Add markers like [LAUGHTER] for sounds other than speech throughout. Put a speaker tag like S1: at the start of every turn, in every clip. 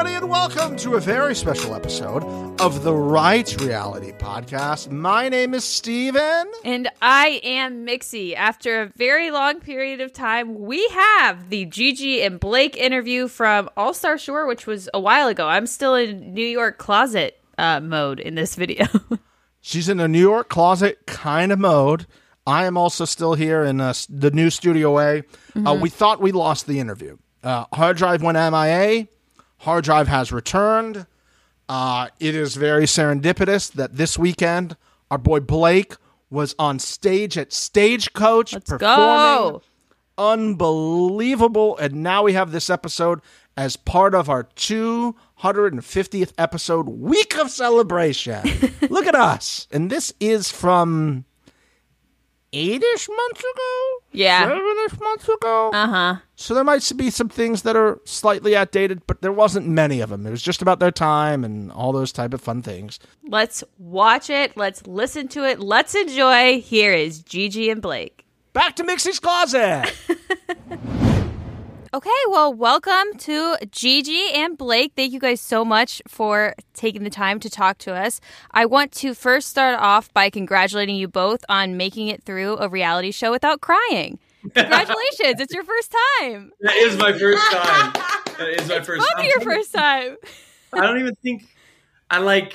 S1: everybody, and welcome to a very special episode of the Right Reality Podcast. My name is Steven.
S2: And I am Mixie. After a very long period of time, we have the Gigi and Blake interview from All Star Shore, which was a while ago. I'm still in New York closet uh, mode in this video. [LAUGHS]
S1: She's in a New York closet kind of mode. I am also still here in uh, the new Studio A. Mm-hmm. Uh, we thought we lost the interview. Uh, hard drive went MIA. Hard drive has returned. Uh, it is very serendipitous that this weekend our boy Blake was on stage at Stagecoach
S2: Let's performing. Go.
S1: Unbelievable. And now we have this episode as part of our 250th episode week of celebration. [LAUGHS] Look at us. And this is from eight-ish months ago?
S2: Yeah.
S1: Seven-ish months ago?
S2: Uh-huh.
S1: So there might be some things that are slightly outdated but there wasn't many of them. It was just about their time and all those type of fun things.
S2: Let's watch it. Let's listen to it. Let's enjoy. Here is gigi and blake.
S1: Back to mixie's closet [LAUGHS]
S2: Okay, well, welcome to Gigi and Blake. Thank you guys so much for taking the time to talk to us. I want to first start off by congratulating you both on making it through a reality show without crying. [LAUGHS] Congratulations! it's your first time.
S3: That is my first time. That is my
S2: it's
S3: first
S2: time. your first time.
S3: I don't even think I like.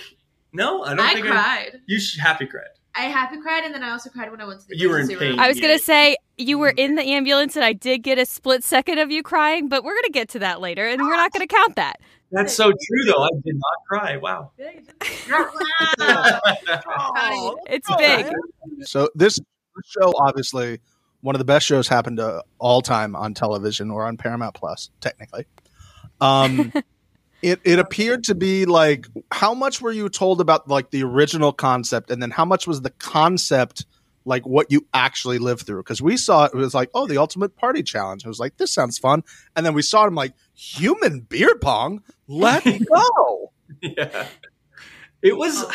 S3: No, I don't
S4: I
S3: think
S4: cried.
S3: I, you happy cried.
S4: I happy cried, and then I also cried when I went to the
S3: You were in pain.
S4: room.
S2: I was
S3: Yeah.
S2: gonna say you were in the ambulance, and I did get a split second of you crying, but we're gonna get to that later, and we're not gonna count that.
S3: That's so true, though. I did not cry. Wow. [LAUGHS]
S2: It's big.
S1: so this show obviously one of the best shows happened to all time on television or on paramount plus technically um [LAUGHS] it it appeared to be like how much were you told about like the original concept and then how much was the concept like what you actually lived through because we saw it, it was like oh the ultimate party challenge I was like this sounds fun and then we saw him like human beer pong let's [LAUGHS] go
S3: yeah. It was,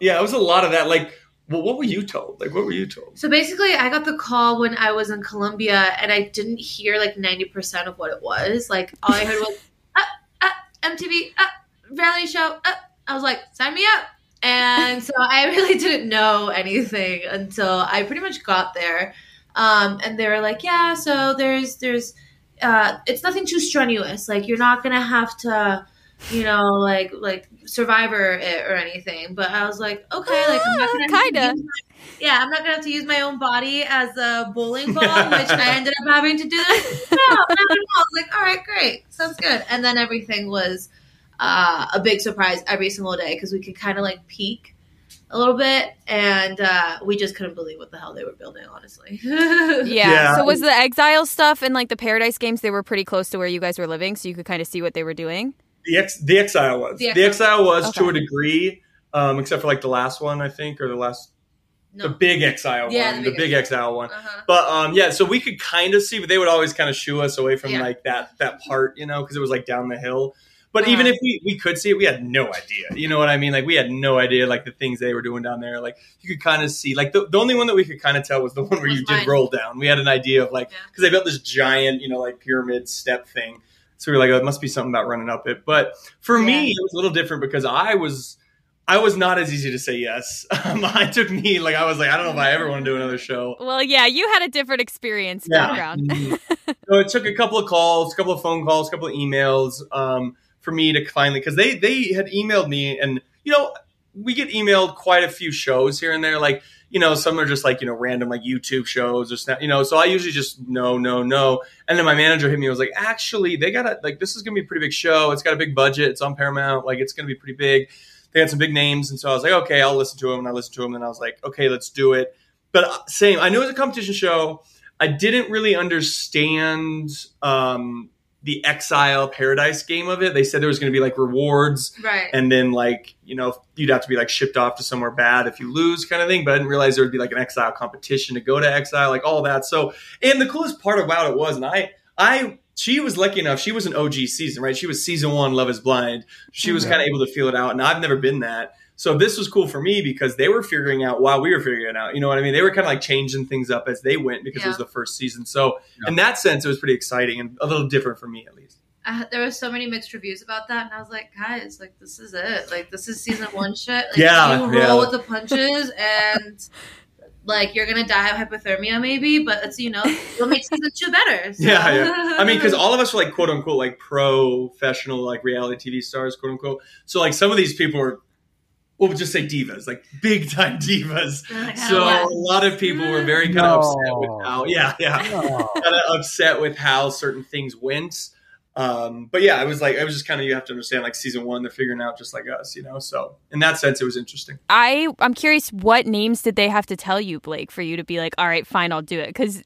S3: yeah, it was a lot of that. Like, well, what were you told? Like, what were you told?
S4: So basically, I got the call when I was in Colombia, and I didn't hear like ninety percent of what it was. Like all I heard was ah, ah, MTV ah, reality show. Ah. I was like, sign me up. And so I [LAUGHS] really didn't know anything until I pretty much got there. Um, and they were like, yeah, so there's there's uh, it's nothing too strenuous. Like you're not gonna have to, you know, like like survivor it or anything. But I was like, okay, like I'm not gonna
S2: Kinda.
S4: yeah, I'm not gonna have to use my own body as a bowling ball, [LAUGHS] which I ended up having to do. That. [LAUGHS] No, not at all. I was like, all right, great, sounds good. And then everything was uh, a big surprise every single day because we could kind of like peek a little bit, and uh, we just couldn't believe what the hell they were building. Honestly, [LAUGHS]
S2: Yeah.
S3: Yeah.
S2: So was the exile stuff and like the paradise games? They were pretty close to where you guys were living, so you could kind of see what they were doing.
S3: The ex, the exile was.
S4: The
S3: The
S4: Exile.
S3: exile, was to a degree, um, except for like the last one, I think, or the last,
S4: no.
S3: the big exile
S4: Yeah,
S3: one,
S4: the
S3: the
S4: big
S3: big exile one.
S4: Uh-huh.
S3: But um, yeah, so we could kind of see, but they would always kind of shoo us away from
S4: Yeah.
S3: like that that part, you know, because it was like down the hill. But
S4: Uh-huh.
S3: even if we, we could see it, we had no idea. You know what I mean? Like we had no idea like the things they were doing down there. Like you could kind of see like the, the only one that we could kind of tell was the one where you did roll down. We had an idea of like
S4: Yeah.
S3: because they built this giant, you know, like pyramid step thing. So we were like, oh, it must be something about running up it. But for me, it was a little different because I was I was not as easy to say yes. [LAUGHS] Um, it took me like I was like, I don't know if I ever want to do another show.
S2: Well, yeah, you had a different experience background.
S3: Mhm. [LAUGHS] so it took a couple of calls, a couple of phone calls, a couple of emails um, for me to finally because they they had emailed me and you know we get emailed quite a few shows here and there. Like you know some are just like you know random like YouTube shows or snap you know so I usually just no no no. And then my manager hit me and was like actually they got a like this is gonna be a pretty big show. It's got a big budget. It's on Paramount. Like it's gonna be pretty big. They had some big names and so I was like okay I'll listen to them and I listened to them and I was like okay let's do it. But uh, same I knew it was a competition show. I didn't really understand um, the Exile Paradise game of it. They said there was going to be like rewards,
S4: right.
S3: and then like you know you'd have to be like shipped off to somewhere bad if you lose, kind of thing. But I didn't realize there would be like an Exile competition to go to Exile, like all that. So, and the coolest part about it was, and I, I. She was lucky enough. She was an OG season, right? She was season one, Love Is Blind. She was
S1: Mhm.
S3: kind of able to feel it out, and I've never been that. So this was cool for me because they were figuring out while we were figuring it out. You know what I mean? They were kind of like changing things up as they went because it was the first season. So
S1: Yeah.
S3: in that sense, it was pretty exciting and a little different for me at least.
S4: I, there were so many mixed reviews about that, and I was like, guys, like this is it. Like this is season one shit. Like,
S3: Yeah,
S4: you roll
S3: yeah.
S4: with the punches, and like you're gonna die of hypothermia, maybe, but it's you know it'll make season two better. So. [LAUGHS]
S3: Yeah, yeah. I mean, because [LAUGHS] all of us were like quote unquote like professional like reality TV stars, quote unquote. So like some of these people were, we'll just say divas, like big time divas. [LAUGHS]
S4: Like,
S3: So a lot of people were very kind of upset with how, yeah, yeah,
S5: Oh.
S3: kind of upset with how certain things went. Um, but yeah, it was like it was just kind of you have to understand like season one, they're figuring out just like us, you know. So in that sense, it was interesting.
S2: I I'm curious what names did they have to tell you, Blake, for you to be like, all right, fine, I'll do it? Because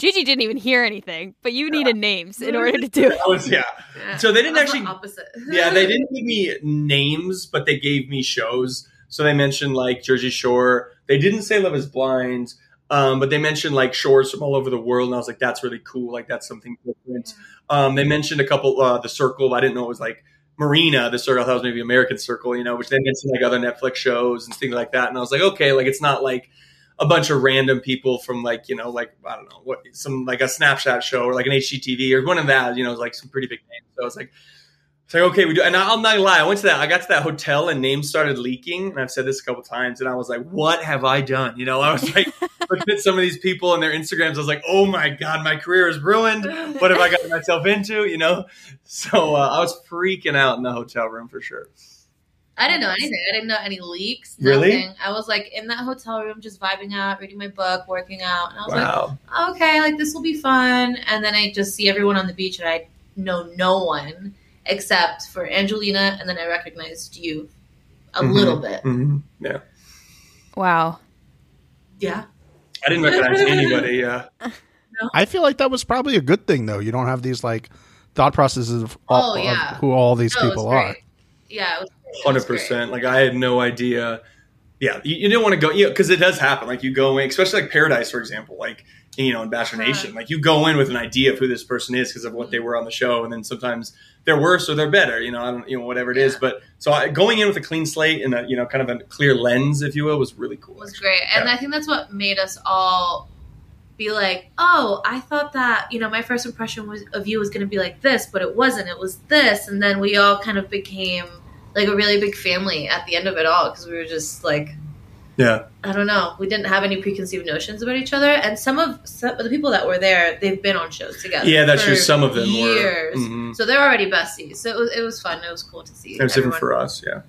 S2: Gigi didn't even hear anything, but you needed names in [LAUGHS] order to do it.
S3: Was yeah.
S4: Yeah.
S3: So they didn't
S4: I was the
S3: actually-
S4: opposite. [LAUGHS]
S3: yeah, they didn't give me names, but they gave me shows. So they mentioned like Jersey Shore. They didn't say Love Is Blind, um, but they mentioned like shores from all over the world, and I was like, that's really cool. Like that's something different. Um, they mentioned a couple, uh, the Circle. I didn't know it was like Marina, the Circle. I thought it was maybe American Circle, you know, which they mentioned like other Netflix shows and things like that. And I was like, okay, like it's not like a bunch of random people from like you know like I don't know what some like a Snapchat show or like an HGTV or one of that you know like some pretty big names. So I was like, it's like okay, we do. And I'm not gonna lie, I went to that. I got to that hotel and names started leaking, and I've said this a couple times, and I was like, what have I done? You know, I was like [LAUGHS] [LAUGHS] looking at some of these people and their Instagrams. I was like, oh my god, my career is ruined. What have I gotten myself into? You know, so uh, I was freaking out in the hotel room for sure.
S4: I didn't know anything. I didn't know any leaks.
S3: Really?
S4: I was like in that hotel room, just vibing out, reading my book, working out, and I was
S3: Wow.
S4: like, okay, like this will be fun. And then I just see everyone on the beach, and I know no one except for Angelina, and then I recognized you a
S3: Mhm.
S4: little bit.
S3: hmm Yeah,
S2: Wow.
S4: Yeah.
S3: I didn't recognize anybody. Yeah. [LAUGHS]
S5: I feel like that was probably a good thing, though. You don't have these like thought processes of, all,
S4: Oh,
S5: of who all these
S4: No,
S5: people are.
S4: Yeah. It was great. It
S3: Hundred
S4: was great.
S3: percent. Like I had no idea. Yeah, you, you didn't want to go, you know, because it does happen. Like you go in, especially like Paradise, for example. Like you know, in Bachelor. Nation, like you go in with an idea of who this person is because of what they mm-hmm. were on the show, and then sometimes they're worse or they're better. You know, I don't, you know, whatever it is. But so I, going in with a clean slate and a you know, kind of a clear lens, if you will, was really cool.
S4: was great. And
S3: Yeah.
S4: I think that's what made us all be like, oh, I thought that, you know, my first impression was of you was going to be like this, but it wasn't. It was this. And then we all kind of became like a really big family at the end of it all because we were just like,
S3: Yeah,
S4: I don't know. We didn't have any preconceived notions about each other. And some of, some of the people that were there, they've been on shows together.
S3: yeah, that's
S4: for
S3: true. Some of them
S4: years.
S3: were. mhm.
S4: So they're already besties. So it was, it was fun. It was cool to see.
S3: It was different for us. Yeah.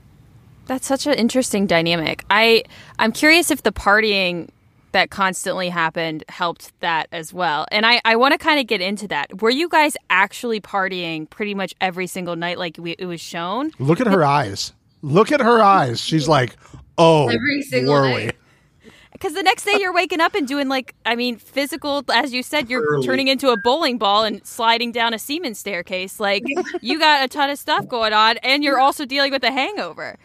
S2: That's such an interesting dynamic. I I'm curious if the partying that constantly happened helped that as well. And I, I want to kind of get into that. Were you guys actually partying pretty much every single night like we, it was shown?
S5: Look at her eyes. Look at her eyes. She's like, oh,
S4: Every single
S5: were
S4: night.
S2: Because the next day you're waking up and doing like, I mean, physical, as you said, you're
S3: Early.
S2: turning into a bowling ball and sliding down a Siemens staircase. Like, [LAUGHS] you got a ton of stuff going on, and you're also dealing with a hangover.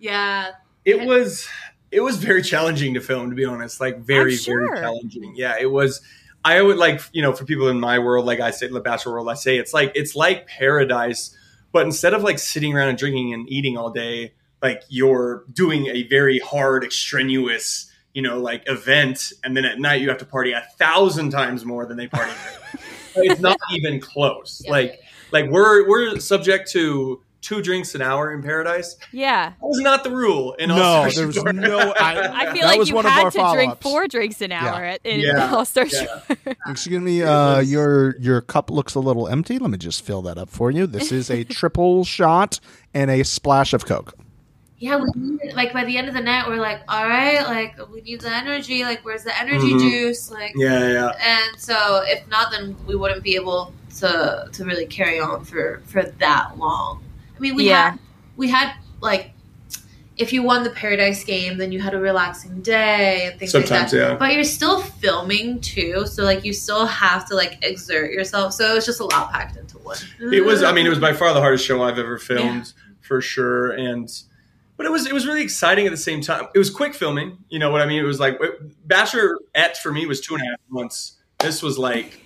S4: Yeah.
S3: it was it was very challenging to film to be honest like very
S2: sure.
S3: very challenging yeah it was i would like you know for people in my world like i say the bachelor world i say it's like it's like paradise but instead of like sitting around and drinking and eating all day like you're doing a very hard extraneous you know like event and then at night you have to party a thousand times more than they party [LAUGHS] it's not even close
S4: Yeah.
S3: like like we're we're subject to two drinks an hour in paradise
S2: Yeah.
S3: that was not the rule in
S5: No, there was
S3: Shore.
S5: no- I-
S2: I feel like you had to drink
S5: follow-ups.
S2: four drinks an hour at, in
S3: Yeah.
S2: All Star
S3: Yeah.
S2: Shore. [LAUGHS]
S5: Excuse me, uh, your your cup looks a little empty. Let me just fill that up for you. This is a [LAUGHS] triple shot and a splash of Coke.
S4: Yeah, we needed, like by the end of the night, we're like, all right, like we need the energy. Like, where's the energy
S3: Mhm.
S4: juice? Like,
S3: Yeah, yeah.
S4: and so if not, then we wouldn't be able to to really carry on for for that long. I mean, we
S2: Yeah.
S4: had we had like if you won the Paradise game, then you had a relaxing day and things
S3: Sometimes,
S4: like that.
S3: yeah.
S4: But you're still filming too, so like you still have to like exert yourself. So it's just a lot packed into one.
S3: It was. I mean, it was by far the hardest show I've ever filmed for sure, and but it was it was really exciting at the same time. It was quick filming. You know what I mean? It was like Bachelorette for me was two and a half months. This was like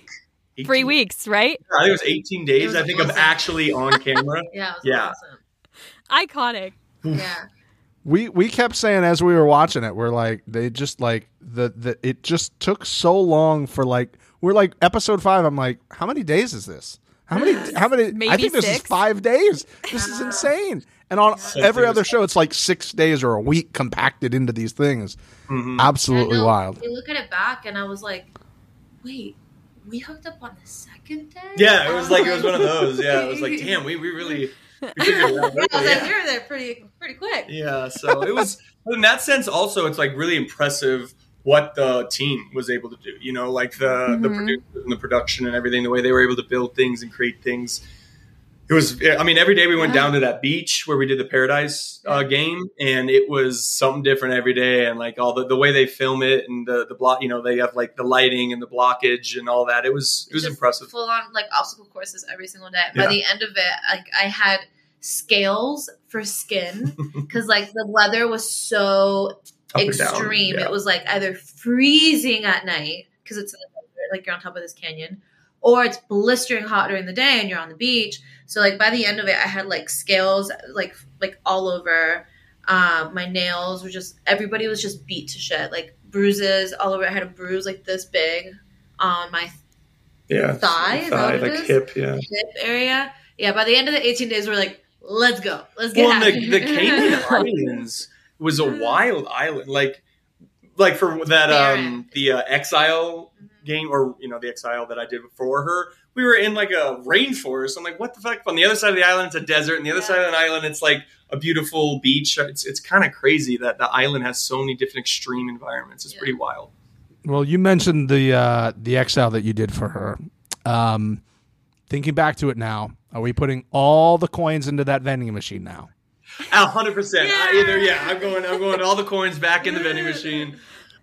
S3: 18
S2: Three weeks, right?
S3: I think it was eighteen days.
S4: was
S3: I think of
S4: awesome.
S3: actually on [LAUGHS] camera.
S4: yeah, it was
S3: Yeah.
S4: awesome.
S2: Iconic.
S4: Yeah.
S5: We we kept saying as we were watching it, we're like they just like the the it just took so long for like we're like episode five. I'm like, how many days is this? How many? How many? I
S2: Maybe
S5: think this is five days. This is insane. And on
S3: So
S5: every other show, it's like six days or a week compacted into these things.
S3: Mhm.
S5: Absolutely
S4: I know.
S5: wild.
S4: You look at it back, and I was like, wait, we hooked up on the second day.
S3: Yeah, it was like it was one of [LAUGHS] those. Yeah, it was like, damn, we, we really we figured it out.
S4: Yeah, [LAUGHS] I was like,
S3: Yeah.
S4: we were there pretty pretty quick.
S3: Yeah, so it was in that sense also it's like really impressive what the team was able to do. You know, like the the
S2: Mhm.
S3: producers and the production and everything, the way they were able to build things and create things. It was I mean, every day we went down to that beach where we did the paradise uh, game and it was something different every day and like all the, the way they film it and the the block, you know, they have like the lighting and the blockage and all that. It was it was
S4: Just
S3: impressive.
S4: Full on like obstacle courses every single day.
S3: Yeah.
S4: By the end of it, like I had scales for skin [LAUGHS] because like the weather was so
S3: Up
S4: extreme.
S3: yeah.
S4: It was like either freezing at night because it's in the desert, like you're on top of this canyon, or it's blistering hot during the day and you're on the beach. So like by the end of it, I had like scales like like all over. Um, my nails were just everybody was just beat to shit, like bruises all over. I had a bruise like this big on my
S3: Yeah.
S4: thigh, is that
S3: Thigh, like
S4: is?
S3: hip, yeah.
S4: hip area. Yeah, by the end of the 18 days, we're like, let's go, let's get
S3: well, the,
S4: of
S3: the. Canary [LAUGHS] Islands was a wild island. Like, like for that um the uh, Exile game, or you know the Exile that I did before her. We were in like a rainforest. I'm like, what the fuck? On the other side of the island, it's a desert, and the other
S4: Yeah.
S3: side of the island, it's like a beautiful beach. It's it's kind of crazy that the island has so many different extreme environments. It's
S4: Yeah.
S3: pretty wild.
S5: Well, you mentioned the uh, the exile that you did for her. Um, thinking back to it now, are we putting all the coins into that vending machine now?
S3: A hundred percent. Either yeah, I'm going. I'm going all the coins back in the vending machine.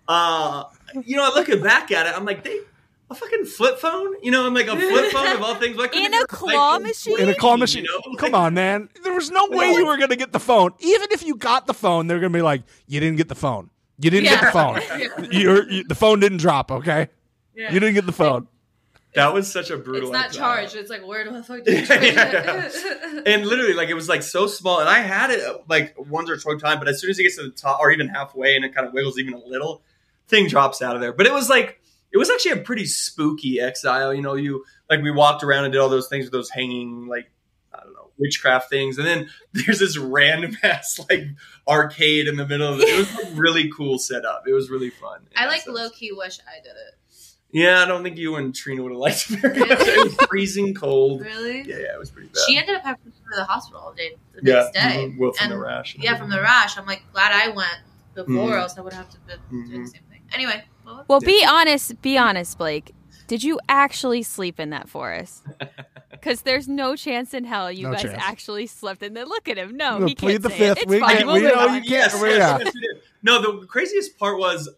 S3: Uh, you know, I looking back at it, I'm like, they a fucking flip phone. You know, I'm like a flip phone of all things. Why couldn't
S2: In a claw
S3: like,
S2: machine?
S5: In a claw machine.
S3: You know?
S5: Come on, man. There was no way you were going to get the phone. Even if you got the phone, they're going to be like, "You didn't get the phone. You didn't get the phone. [LAUGHS] You're, you, the phone didn't drop. Okay,
S4: Yeah.
S5: you didn't get the phone."
S3: That was such a brutal.
S4: It's not
S3: exile.
S4: charged. It's like, where the fuck did you [LAUGHS]
S3: Yeah,
S4: charge
S3: yeah,
S4: it?
S3: And literally, like it was like so small, and I had it like once or twice time. But as soon as it gets to the top, or even halfway, and it kind of wiggles even a little, thing drops out of there. But it was like it was actually a pretty spooky exile. You know, you like we walked around and did all those things with those hanging like I don't know witchcraft things, and then [LAUGHS] there's this random [LAUGHS] ass like arcade in the middle of it. It was like [LAUGHS] really cool setup. It was really fun.
S4: I like low key wish I did it.
S3: Yeah, I don't think you and Trina would have liked it very much. It was freezing cold.
S4: Really?
S3: Yeah, yeah, it was pretty bad.
S4: She ended up having to go to the hospital all day the
S3: yeah,
S4: next day.
S3: mhm, well, from
S4: And-
S3: the rash.
S4: Yeah, from the rash. I'm like, glad I went before,
S3: Mhm.
S4: else I would have to been doing
S3: Mhm.
S4: the same thing. Anyway, well,
S2: Well, be honest. Be honest, Blake. Did you actually sleep in that forest? [LAUGHS] Because there's no chance in hell you
S5: No
S2: guys
S5: chance.
S2: actually slept in there. Look at him. No,
S5: We'll
S2: he
S5: plead
S2: can't
S5: the
S2: say
S5: fifth.
S2: It. It's
S5: We
S2: fine.
S5: get-
S2: We'll
S5: we
S2: move
S5: know
S2: on.
S5: you can't-
S3: Yes,
S5: we-
S3: yes,
S5: yeah.
S3: yes, we did. No, the craziest part was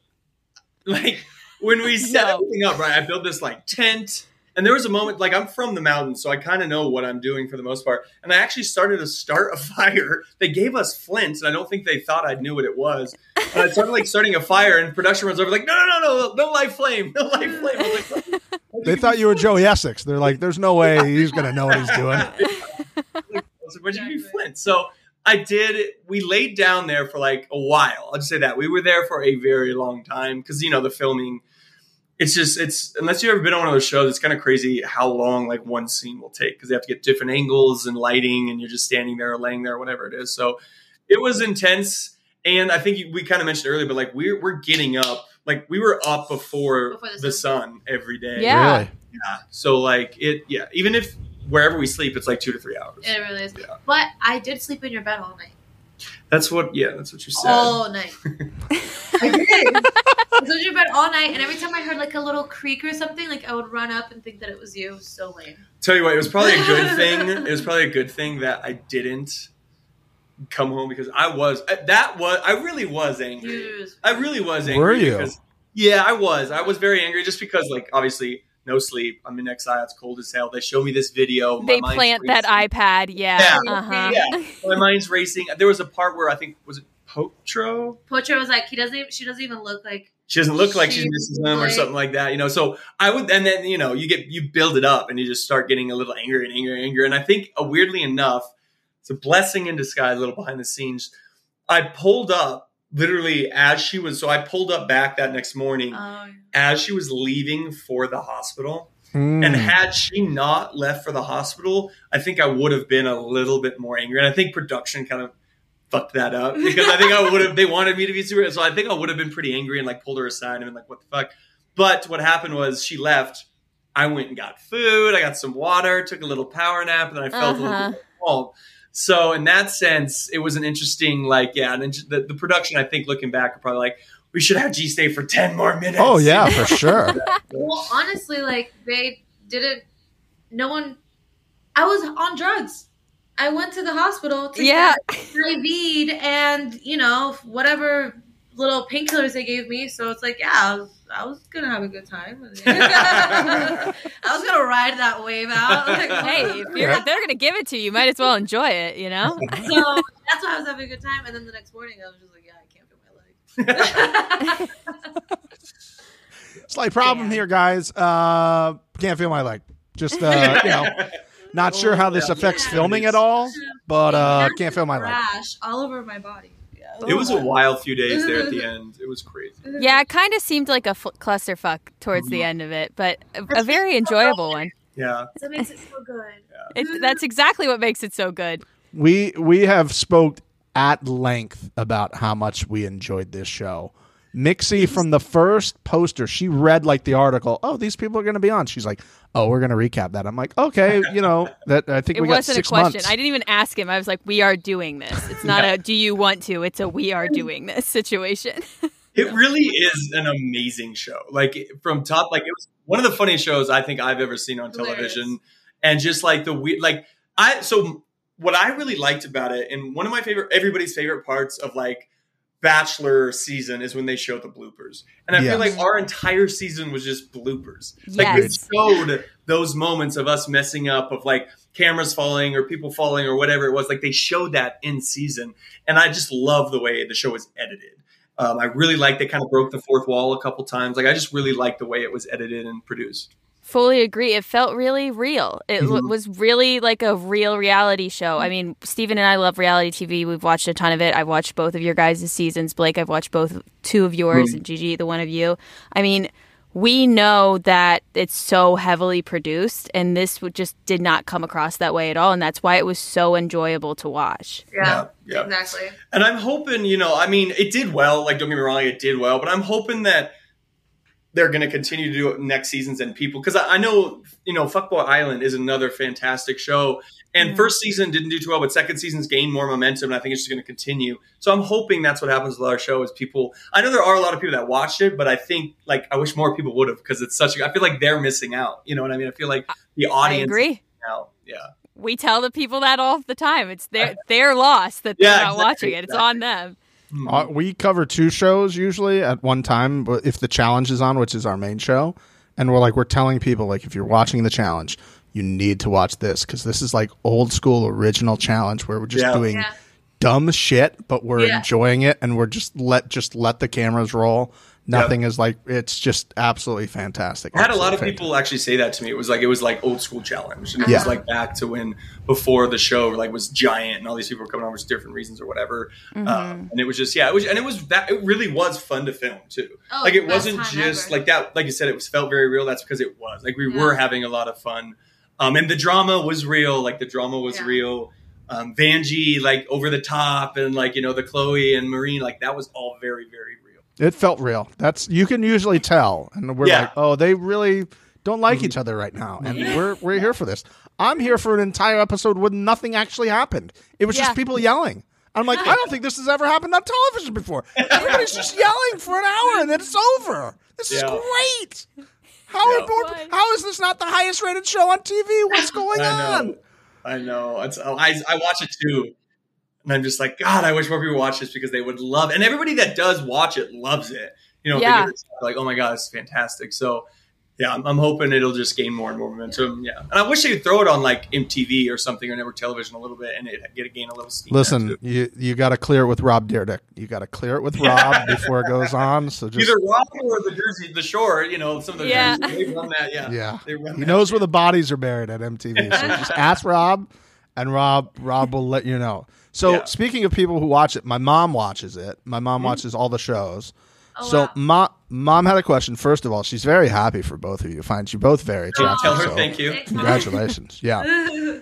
S3: [LAUGHS] like when we [LAUGHS] set
S2: No.
S3: everything up. Right, I built this like tent, and there was a moment like I'm from the mountains, so I kind of know what I'm doing for the most part. And I actually started to start a [LAUGHS] fire. They gave us flints, and I don't think they thought I knew what it was. And I started like starting a fire, and production runs over like, no, no, no, no, no live flame, no live flame. I was like. [LAUGHS]
S5: They thought you were Joey Essex. They're like, "There's no way he's going to know what he's doing." [LAUGHS]
S3: I was like, where'd you be Flint? So I did. We laid down there for like a while. I'll just say that we were there for a very long time because you know the filming. It's just it's unless you've ever been on one of those shows, it's kind of crazy how long like one scene will take because they have to get different angles and lighting, and you're just standing there or laying there, or whatever it is. So it was intense, and I think we kind of mentioned earlier, but like we're we're getting up. Like we were up before,
S4: Before the
S3: the
S4: sun.
S3: sun every day.
S2: Yeah.
S5: Really?
S3: Yeah. So like it, yeah. Even if wherever we sleep, it's like two to three hours.
S4: it really is.
S3: Yeah.
S4: But I did sleep in your bed all night.
S3: That's what. Yeah, that's what you said.
S4: All night. [LAUGHS] I did. I slept in your bed all night, and every time I heard like a little creak or something, like I would run up and think that it was you. It was so lame.
S3: Tell you what, it was probably a good [LAUGHS] thing. It was probably a good thing that I didn't come home because I was uh, that was I really was angry.
S4: You-
S3: I really was angry.
S5: Were you?
S3: Because, yeah, I was. I was very angry just because, like, obviously, no sleep. I'm in exile. It's cold as hell. They show me this video. my
S2: They
S3: mind's
S2: plant that
S3: racing.
S2: iPad. Yeah.
S3: Yeah.
S2: Uh huh.
S3: Yeah, my mind's racing. There was a part where I think was it Potro.
S4: Potro was like, he doesn't. Even, she doesn't even look like.
S3: she doesn't look like
S4: She
S3: she's missing them or something like that, you know. So I would, and then you know, you get you build it up, and you just start getting a little angry and angry and angry. And I think, uh, weirdly enough, it's a blessing in disguise. A little behind the scenes, I pulled up literally as she was. So I pulled up back that next morning
S4: Oh,
S3: as she was leaving for the hospital.
S1: Mm.
S3: And had she not left for the hospital, I think I would have been a little bit more angry. And I think production kind of fucked that up [LAUGHS] because I think I would have. They wanted me to be super, so I think I would have been pretty angry and like pulled her aside and been like, "What the fuck." But what happened was she left. I went and got food. I got some water. Took a little power nap, and then I felt a
S2: Uh-huh.
S3: little bit calm. So in that sense, it was an interesting, like, yeah, and the, the production. I think looking back, are probably like, we should have G stay for ten more minutes.
S1: Oh yeah, for [LAUGHS] sure.
S4: Well, honestly, like they didn't. No one. I was on drugs. I went to the hospital to
S2: Yeah.
S4: get IV'd and you know whatever little painkillers they gave me. So it's like, yeah, I was, gonna have a good time. [LAUGHS] I was gonna ride that wave out. [LAUGHS] Like,
S2: Hey, if you're,
S1: Yeah.
S2: they're gonna give it to you, you might as well enjoy it. You know.
S4: so that's why I was having a good time. And then the next morning, I was just like, yeah, I can't feel my leg. [LAUGHS]
S1: Slight problem here, guys. Uh, can't feel my leg. Just uh, you know, not sure how this affects
S4: Yeah.
S1: filming at all, but uh, can't feel my leg.
S4: rash all over my body. Yeah.
S3: It was a oh. wild few days there at the [LAUGHS] end. It was crazy.
S2: Yeah, it kind of seemed like a f- clusterfuck towards the mm-hmm. end of it, but a, a very enjoyable one.
S3: Yeah.
S4: That makes it so good. [LAUGHS]
S2: It, that's exactly what makes it so good.
S1: We we have spoke at length about how much we enjoyed this show. Mixie from the first poster, she read like the article. Oh, these people are going to be on. She's like, "Oh, we're going to recap that." I'm like, "Okay, you know that. I think
S2: It
S1: we got
S2: wasn't a
S1: six
S2: question.
S1: months."
S2: I didn't even ask him. I was like, "We are doing this. It's [LAUGHS] not a do you want to. It's a we are doing this situation." [LAUGHS]
S3: It really is an amazing show. Like from top, like it was one of the funniest shows I think I've ever seen on television.
S4: Hilarious.
S3: And just like the weird, like I, so what I really liked about it, and one of my favorite, everybody's favorite parts of like Bachelor season is when they show the bloopers. And I
S1: Yes.
S3: feel like our entire season was just bloopers. Like it showed those moments of us messing up, of like cameras falling or people falling or whatever it was. Like they showed that in season. And I just love the way the show was edited. Um, I really like they kind of broke the fourth wall a couple times. Like I just really liked the way it was edited and produced.
S2: Fully agree. It felt really real. It w-
S3: Mhm.
S2: was really like a real reality show. I mean, Steven and I love reality TV. We've watched a ton of it. I've watched both of your guys' seasons. Blake, I've watched both two of yours, and Gigi, the one of you. I mean, we know that it's so heavily produced, and this just did not come across that way at all. And that's why it was so enjoyable to watch.
S4: Yeah,
S3: Yeah, yeah.
S4: exactly.
S3: And I'm hoping, you know, I mean, it did well. Like, don't get me wrong, it did well. But I'm hoping that they're going to continue to do it next seasons and people because I, I know, you know, Fuckboy Island is another fantastic show. And
S2: Yeah.
S3: first season didn't do too well, but second season's gained more momentum, and I think it's just going to continue. So I'm hoping that's what happens with our show. Is people? I know there are a lot of people that watched it, but I think like I wish more people would have because it's such. a I feel like they're missing out. You know what I mean? I feel like the
S2: I
S3: audience
S2: agree.
S3: is out. Yeah.
S2: We tell the people that all the time. It's their [LAUGHS] their loss that they're
S3: Yeah,
S2: not
S3: exactly,
S2: watching it. It's
S3: exactly.
S2: on them.
S1: Uh, we cover two shows usually at one time, but if the challenge is on, which is our main show, and we're like we're telling people like if you're watching the challenge, you need to watch this because this is like old school original challenge where we're just
S3: Yeah.
S1: doing
S4: Yeah.
S1: dumb shit, but we're
S4: Yeah.
S1: enjoying it and we're just let just let the cameras roll. Nothing is like it's just absolutely fantastic.
S3: I had a lot of
S1: Absolutely
S3: people actually say that to me. It was like it was like old school challenge, and it
S1: Yeah.
S3: was like back to when before the show like was giant, and all these people were coming over for different reasons or whatever.
S2: Mm-hmm.
S3: Um, and it was just yeah, it was and it was that it really was fun to film too.
S4: Oh,
S3: like it wasn't just
S4: ever.
S3: like that. Like you said, it was felt very real. That's because it was like we
S4: Yeah.
S3: were having a lot of fun, um, and the drama was real. Like the drama was
S4: Yeah.
S3: real. Um, Vanjie like over the top, and like you know the Chloe and Marine like that was all very very real.
S1: It felt real. That's you can usually tell, and we're
S3: Yeah.
S1: like, oh, they really don't like
S3: Mhm.
S1: each other right now, and we're we're here for this. I'm here for an entire episode where nothing actually happened. It was
S2: Yeah.
S1: just people yelling. I'm like, I don't think this has ever happened on television before. Everybody's just yelling for an hour and then it's over. This is
S3: Yeah.
S1: great. How
S3: Yeah.
S1: important? How is this not the highest rated show on TV? What's [LAUGHS] going
S3: I
S1: on?
S3: know. I know. It's, I, I watch it too. And I'm just like, God, I wish more people watch this because they would love it. And everybody that does watch it loves it. You know,
S2: Yeah.
S3: get like, oh my God, it's fantastic. So, yeah, I'm, I'm hoping it'll just gain more and more momentum. Yeah. And I wish they would throw it on like MTV or something or network television a little bit and it get it gain a little steam.
S1: Listen, you you got to clear it with Rob Dyrdek. You got to clear it with Rob before it goes on. So just
S3: Either Rob or the Jersey, the shore, you know, some of the
S2: Yeah.
S3: they run that. Yeah.
S1: yeah.
S3: They run
S1: He
S3: that
S1: knows where the bodies are buried at MTV. So just [LAUGHS] ask Rob, and Rob Rob will let you know. So
S3: Yeah.
S1: speaking of people who watch it, my mom watches it. My mom
S3: Mhm.
S1: watches all the shows.
S4: Oh,
S1: so
S4: wow.
S1: ma- Mom had a question. First of all, she's very happy for both of you. Finds you both very attractive.
S3: Tell her
S1: so
S3: thank you.
S1: Congratulations. Yeah.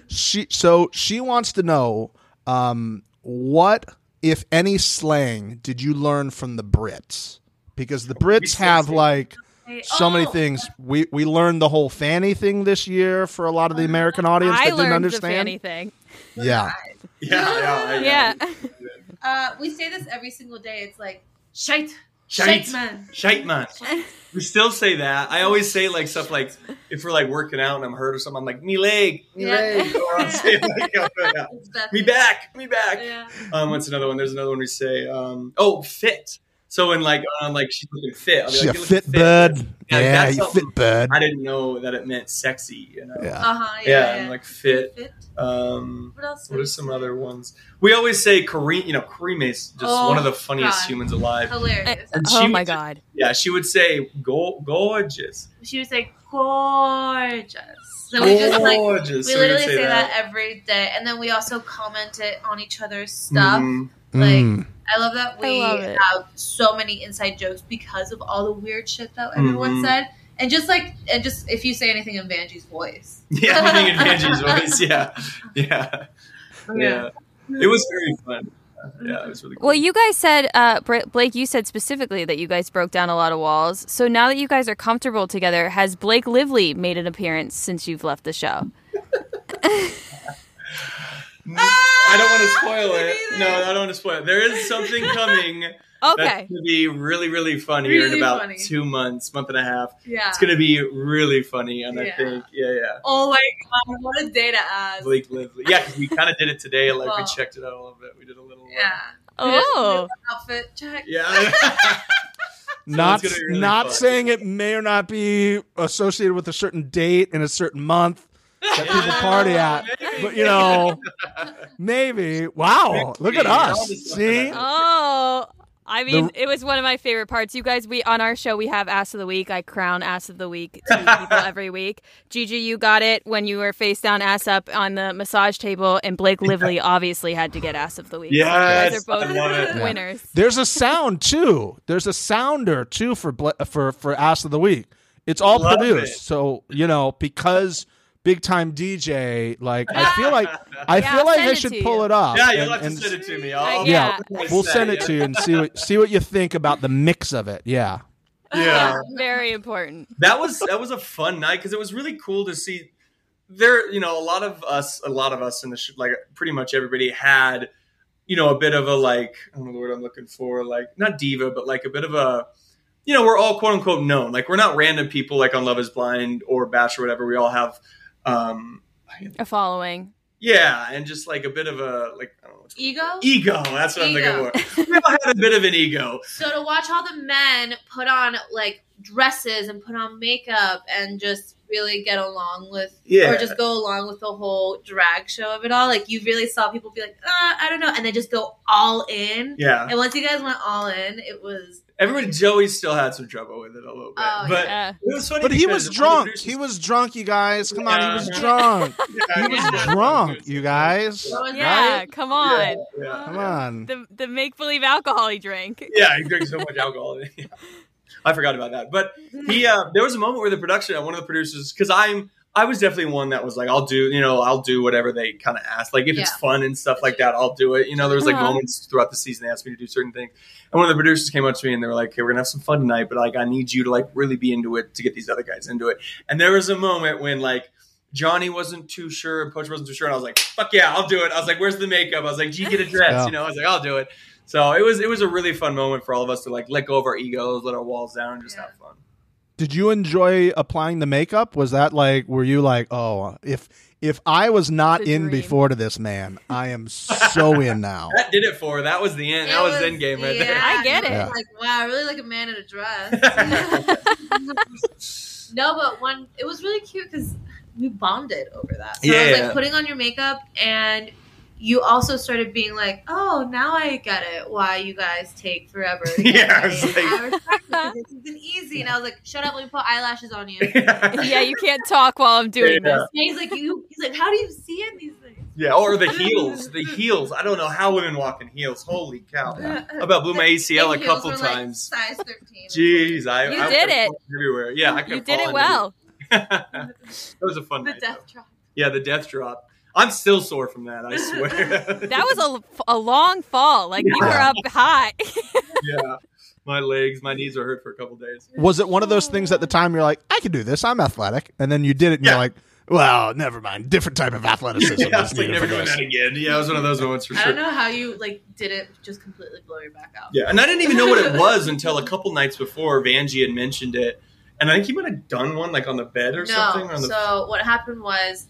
S1: [LAUGHS] She so she wants to know um, what, if any, slang did you learn from the Brits? Because the Brits have like so many
S4: Oh,
S1: things. We we learned the whole fanny thing this year for a lot of the American audience
S2: I
S1: that didn't
S2: learned the
S1: understand.
S2: fanny thing.
S1: Yeah. [LAUGHS]
S3: Yeah, yeah,
S2: Yeah. [LAUGHS]
S4: Uh, we say this every single day. It's like shite,
S3: Shite.
S4: shite, man.
S3: Shite man. [LAUGHS] We still say that. I always say like stuff like if we're like working out and I'm hurt or something, I'm like me leg, me
S4: Yeah.
S3: leg, or I'll say like oh, yeah. Me back, me back.
S4: Yeah.
S3: Um, what's another one? There's another one we say. Um, oh, fit. So when like um, like she's looking fit, I'll be
S1: She
S3: like,
S1: a
S3: "You looking
S1: fit bird.
S3: Yeah,
S1: Yeah, you fit bird.
S3: I didn't know that it meant sexy. You know.
S1: Yeah.
S4: Uh huh.
S3: Yeah,
S4: Yeah.
S3: and like fit.
S4: Fit.
S3: Um,
S4: What else?
S3: what are some
S4: say?
S3: other ones? We always say Kareem. You know, Kareem is just
S4: Oh,
S3: one of the funniest
S4: God.
S3: humans alive.
S4: Hilarious.
S3: And
S2: oh my
S3: would-
S2: god.
S3: Yeah, she would say go- gorgeous.
S4: She would say gorgeous. So we just like
S3: gorgeous.
S4: we
S3: So would
S4: literally say that. every day, and then we also comment it on each other's stuff.
S3: Mhm.
S4: Like
S1: Mm.
S4: I love that we
S2: love
S4: have so many inside jokes because of all the weird shit that everyone
S3: Mhm.
S4: said, and just like and just if you say anything in Vanjie's voice, [LAUGHS]
S3: Yeah, anything in [LAUGHS] Angie's voice. Yeah, yeah, yeah. It was very fun. Yeah, it was really cool.
S2: Well, you guys said, uh, Blake, you said specifically that you guys broke down a lot of walls. So now that you guys are comfortable together, has Blake Lively made an appearance since you've left the show? [LAUGHS]
S3: I don't want to spoil it.
S4: neither.
S3: No, I don't want to spoil it. There is something coming [LAUGHS]
S2: Okay.
S3: that's going to be really, really funny here in about
S4: funny.
S3: two months, month and a half.
S4: yeah.
S3: It's going to be really funny, and I think, yeah, yeah.
S4: Oh my god, what a day to ask.
S3: Blake Lively. Yeah, because we kind of did it today. Like, we [LAUGHS] checked it out a little bit. We did a little. uh,
S4: Yeah.
S2: Oh. [LAUGHS]
S4: Outfit check.
S3: Yeah.
S1: Not
S3: it's gonna be really
S1: not
S3: fun.
S1: saying it may or not be associated with a certain date in a certain month that people party at,
S3: Maybe.
S1: but you know, maybe. Wow, look at us. See,
S2: Oh, I mean,
S1: The-
S2: it was one of my favorite parts. You guys, we on our show we have Ass of the Week. I crown Ass of the Week to [LAUGHS] people every week. Gigi, you got it when you were face down, ass up on the massage table, and Blake Lively obviously had to get Ass of the Week. So you
S3: Yes,
S2: guys are both
S3: I love it.
S1: Yeah.
S2: winners.
S1: there's a sound too. There's a sounder too for Bla- for for Ass of the Week. It's all
S3: Love
S1: produced,
S3: it.
S1: so you know because big time DJ. Like I feel like I [LAUGHS]
S2: Yeah,
S1: feel like I should pull
S2: you.
S1: it up.
S3: Yeah, you'll
S1: and-
S3: have to send it to me. I'll,
S2: yeah.
S3: I'll
S1: We'll send it to you and see what see what you think about the mix of it. Yeah.
S3: Yeah. [LAUGHS]
S2: Very important.
S3: that was that was a fun night because it was really cool to see there you know a lot of us a lot of us in the sh- like pretty much everybody had you know a bit of a like i don't know the word i'm looking for like not diva but like a bit of a you know we're all quote unquote known like we're not random people like on love is blind or bash or whatever we all have um
S2: A following.
S3: yeah and just like a bit of a like i don't know what's
S4: Ego.
S3: ego that's what
S4: Ego.
S3: i'm thinking. for we all had a bit of an ego
S4: So to watch all the men put on like dresses and put on makeup and just really get along with,
S3: Yeah.
S4: or just go along with the whole drag show of it all, like you really saw people be like, uh, I don't know, and they just go all in.
S3: yeah
S4: And once you guys went all in, it was.
S3: Everybody joey still had some trouble with it a little bit
S4: Oh,
S3: but
S2: Yeah.
S3: it was funny
S1: But he was
S3: one of the
S1: drunk.
S3: producers-
S1: He was drunk, you guys. Come on, he was drunk. [LAUGHS]
S3: Yeah,
S1: He was
S3: yeah.
S1: drunk, you guys.
S2: Yeah,
S4: that?
S2: come on.
S3: Yeah, yeah.
S1: Come on.
S2: The the make believe alcohol he drank.
S3: Yeah, he drank so much alcohol. [LAUGHS] I forgot about that. But he, uh, there was a moment where the production, one of the producers, because I'm, I was definitely one that was like, I'll do, you know, I'll do whatever they kind of ask. Like if it's fun and stuff like that, I'll do it. You know, there was like
S2: Uh-huh.
S3: moments throughout the season they asked me to do certain things. And one of the producers came up to me and they were like, "Okay, we're gonna have some fun tonight, but like I need you to like really be into it to get these other guys into it." And there was a moment when like. Johnny wasn't too sure, and Poach wasn't too sure, and I was like, "Fuck yeah, I'll do it." I was like, "Where's the makeup?" I was like, "Do you get a [LAUGHS] dress,"
S1: Yeah.
S3: you know. I was like, "I'll do it." So it was it was a really fun moment for all of us to like let go of our egos, let our walls down, and just
S4: Yeah.
S3: have fun.
S1: Did you enjoy applying the makeup? Was that like were you like, "Oh, if if I was not in
S2: dream.
S1: before to this man, I am so [LAUGHS] in now."
S3: That did it for her. That was the end.
S4: It
S3: that was, end game right there.
S2: I get
S4: he
S2: it.
S4: was Like, wow, I really like a man in a dress. [LAUGHS] [LAUGHS] no, but one, it was really cute because we bonded over that. So it was
S3: Yeah.
S4: like putting on your makeup and you also started being like, "Oh, now I get it. Why you guys take forever?"
S3: Yeah,
S4: ready.
S3: it's like-
S4: it. This isn't easy. And I was like, "Shut up! Let me put eyelashes on you." [LAUGHS]
S2: yeah, you can't talk while I'm doing
S3: Yeah.
S2: this.
S4: And he's like, "You." He's like, "How do you see in these things?"
S3: Yeah, or the heels. The heels. I don't know how women walk in heels. Holy cow. [LAUGHS] I about blew my ACL a couple
S4: were, like,
S3: times.
S4: size thirteen.
S3: Jeez, I
S2: You
S3: I
S2: did
S3: was
S2: it.
S3: everywhere. Yeah, I could
S2: You did it well. [LAUGHS]
S3: that was a fun one.
S4: The
S3: night.
S4: death
S3: though.
S4: drop.
S3: Yeah, the death drop. I'm still sore from that. I swear. [LAUGHS]
S2: That was a, a long fall. Like you were up high. [LAUGHS]
S3: yeah. My legs, my knees are hurt for a couple days.
S1: Was it one of those things at the time you're like, I can do this, I'm athletic, and then you did it and
S3: Yeah.
S1: you're like, well, never mind, different type of athleticism. [LAUGHS]
S3: Yeah, I
S1: is
S3: was like, never
S1: for
S3: doing
S1: this."
S3: that again. Yeah, it was one of those moments for sure.
S4: I don't know how you like did it just completely blow your back out.
S3: Yeah, and I didn't even know what it was until a couple nights before Vanjie had mentioned it, and I think he might have done one like on the bed or something.
S4: No.
S3: Or on the,
S4: So what happened was,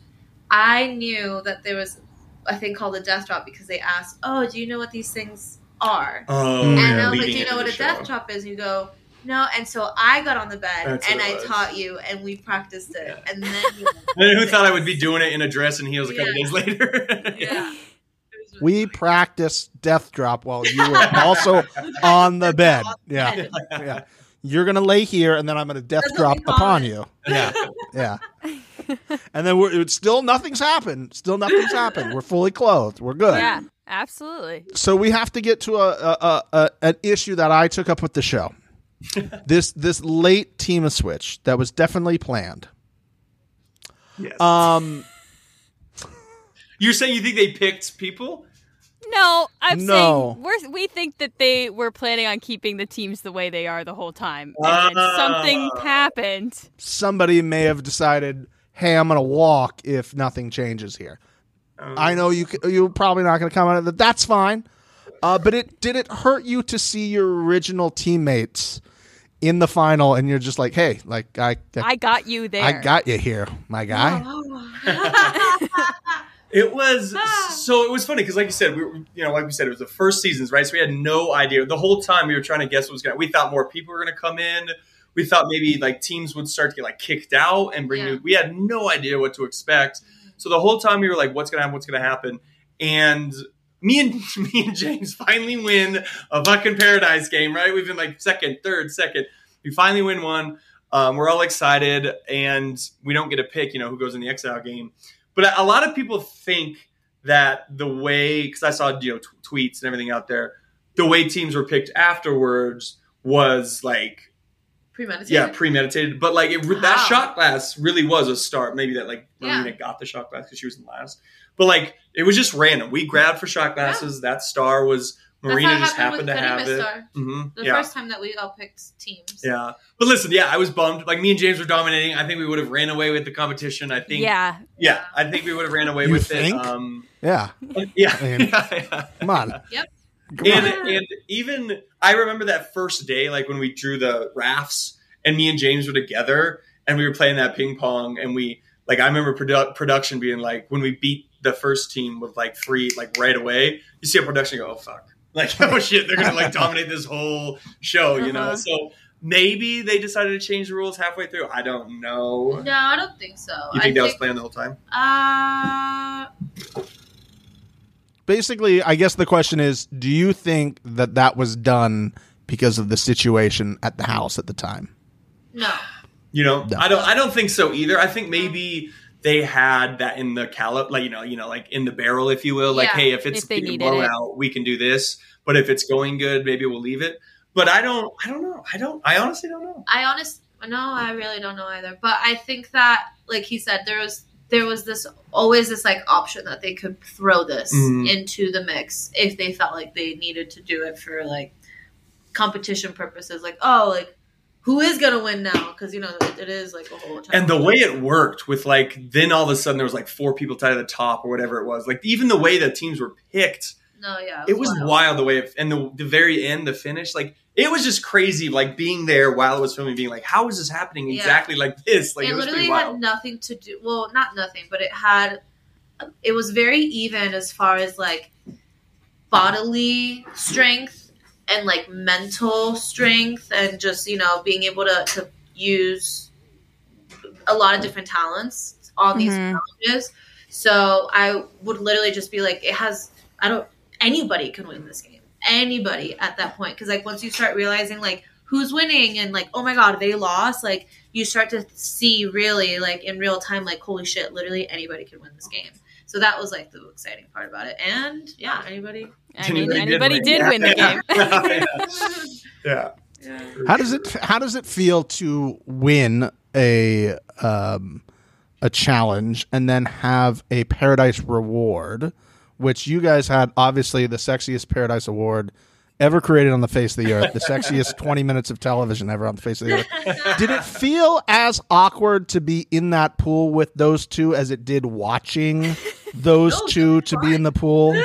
S4: I knew that there was a thing called a death drop because they asked, "Oh, do you know what these things are?"
S3: oh,
S1: And
S3: yeah,
S4: I was like, "Do you know what
S3: the
S4: a death drop is?" And you go, "No." And so I got on the bed
S3: That's
S4: and I
S3: was.
S4: taught you, and we practiced it,
S3: Yeah.
S4: and then you [LAUGHS]
S3: And then who thought I would be doing it in a dress and heels a couple
S4: Yeah.
S3: days later? [LAUGHS]
S4: Yeah. [LAUGHS]
S1: We practiced death drop while you were also on the bed. Yeah. Yeah. You're gonna lay here, and then I'm gonna death
S4: That's
S1: drop upon
S4: it.
S1: you. Yeah, yeah. [LAUGHS] And then we're it's still nothing's happened. Still nothing's happened. We're fully clothed. We're good.
S2: yeah, absolutely.
S1: So we have to get to a, a, a, a an issue that I took up with the show. [LAUGHS] this this late team of switch that was definitely planned.
S3: yes.
S1: Um,
S3: You're saying you think they picked people?
S2: No, I'm
S1: No.
S2: saying we're, we think that they were planning on keeping the teams the way they are the whole time. And then
S3: Ah.
S2: something happened.
S1: somebody may have decided, "Hey, I'm gonna walk if nothing changes here."
S3: Um,
S1: I know you you're probably not going to come out of that. That's fine. Uh, but it did it hurt you to see your original teammates in the final, and you're just like, hey, like I I,
S2: I got you there.
S1: I got you here, my guy. [LAUGHS]
S3: It was [LAUGHS] so. It was funny because, like you said, we were, you know, like we said, it was the first seasons, right? So we had no idea the whole time. We were trying to guess what was going. to We thought more people were going to come in. We thought maybe like teams would start to get like kicked out and bring.
S4: Yeah.
S3: New, we had no idea what to expect. So the whole time we were like, "What's going to happen? What's going to happen?" And me and [LAUGHS] me and James finally win a fucking paradise game, right? We've been like second, third, second. We finally win one. Um, we're all excited, and we don't get a pick. You know who goes in the exile game. But a lot of people think that the way, because I saw you know t- tweets and everything out there, the way teams were picked afterwards was like
S4: Premeditated.
S3: yeah premeditated. But like it, that shot glass really was a start. Maybe that like
S4: Yeah.
S3: Marina got the shot glass because she was in last. But like it was just random. We grabbed for shot glasses. That star was Marina
S4: how
S3: just
S4: happened
S3: happened
S4: with
S3: to have it.
S4: Star.
S3: hmm
S4: The
S3: Yeah.
S4: first time that we all picked teams.
S3: Yeah. But listen, yeah, I was bummed. Like me and James were dominating. I think we would have ran away with the competition. I think
S2: Yeah.
S3: yeah, I think we would have ran away
S1: You
S3: with
S1: think?
S3: it. Um
S1: Yeah, [LAUGHS]
S3: yeah.
S1: I mean-
S3: yeah, [LAUGHS] yeah.
S1: come on.
S4: Yep.
S1: Come
S3: And and even I remember that first day, like when we drew the rafts and me and James were together and we were playing that ping pong and we like I remember produ- production being like when we beat the first team with like three like right away, you see a production go, oh fuck, [LAUGHS] like oh shit, they're gonna like dominate this whole show, you know?
S2: Uh-huh.
S3: So maybe they decided to change the rules halfway through. I don't know.
S4: No, I don't think so.
S3: You think
S4: I
S3: that was planned the whole time?
S4: Uh,
S1: Basically, I guess the question is, do you think that that was done because of the situation at the house at the time?
S4: no.
S3: You know,
S1: No.
S3: I don't. I don't think so either. I think maybe they had that in the callop, like you know, you know, like in the barrel, if you will. Like,
S4: Yeah,
S3: hey, if it's
S2: if they
S3: getting
S2: needed it.
S3: blowout, we can do this. But if it's going good, maybe we'll leave it. But I don't. I don't know. I don't. I honestly don't know.
S4: I honest no, I really don't know either. But I think that, like he said, there was there was this always this like option that they could throw this
S3: Mhm.
S4: into the mix if they felt like they needed to do it for like competition purposes. Like, oh, like who is gonna win now? Because you know it, it is like a whole.
S3: And the way it worked with like, then all of a sudden there was like four people tied at the top or whatever it was. Like even the way the teams were picked,
S4: no, yeah,
S3: it was wild, the way it, and the the very end, the finish, like it was just crazy. Like being there while it was filming, being like, how is this happening
S4: Yeah.
S3: exactly like this? Like
S4: it
S3: it, was
S4: literally had nothing to do. Well, not nothing, but it had. It was very even as far as like bodily strength and like mental strength and just you know being able to to use a lot of different talents on these
S2: Mhm.
S4: challenges. So I would literally just be like, it has. I don't. Anybody can win this game. Anybody at that point, because like once you start realizing like who's winning and like oh my god they lost, like you start to see really like in real time like holy shit, literally anybody can win this game. So that was like the exciting part about it. And yeah, anybody.
S2: I mean, anybody did win the
S3: Yeah.
S2: game. [LAUGHS]
S3: yeah.
S4: Yeah.
S5: How does it How does it feel to win a um, a challenge and then have a Paradise reward, which you guys had obviously the sexiest Paradise Award ever created on the face of the earth, the [LAUGHS] sexiest twenty minutes of television ever on the face of the earth. Did it feel as awkward to be in that pool with those two as it did watching [LAUGHS] those
S4: No,
S5: two
S4: it's
S5: to be in the pool? [LAUGHS]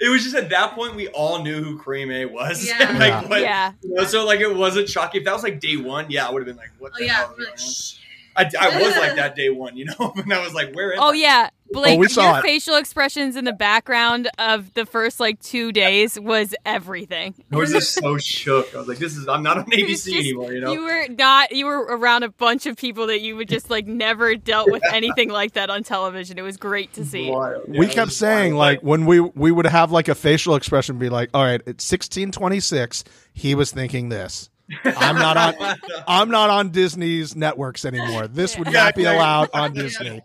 S3: It was just at that point we all knew who Cream A was.
S4: Yeah.
S3: Like,
S5: Yeah.
S3: what-
S2: Yeah.
S3: you know, so like it wasn't shocking. If that was like day one, yeah, I would have been like, "What
S4: Oh
S3: the
S4: yeah,
S3: hell?"
S4: We're
S3: is
S4: like,
S3: going on?
S4: shh.
S3: I, I was like [LAUGHS] that day one, you know, [LAUGHS] and I was like, "Where?" Am
S2: Oh
S3: I?
S2: yeah, oh, Blake,
S5: we saw
S2: your
S5: it.
S2: facial expressions in the background of the first like two days was everything.
S3: I was just [LAUGHS] so shook. I was like, "This is I'm not on
S2: It was
S3: ABC
S2: just-
S3: anymore," you know.
S2: You were not. You were around a bunch of people that you would just like never dealt with anything like that on television. It was great to see.
S3: Yeah,
S5: we kept saying
S3: wild.
S5: like when we we would have like a facial expression be like all right it's 1626 he was thinking this i'm not on [LAUGHS] i'm not on disney's networks anymore this would
S3: Yeah,
S5: not be allowed on [LAUGHS] Disney.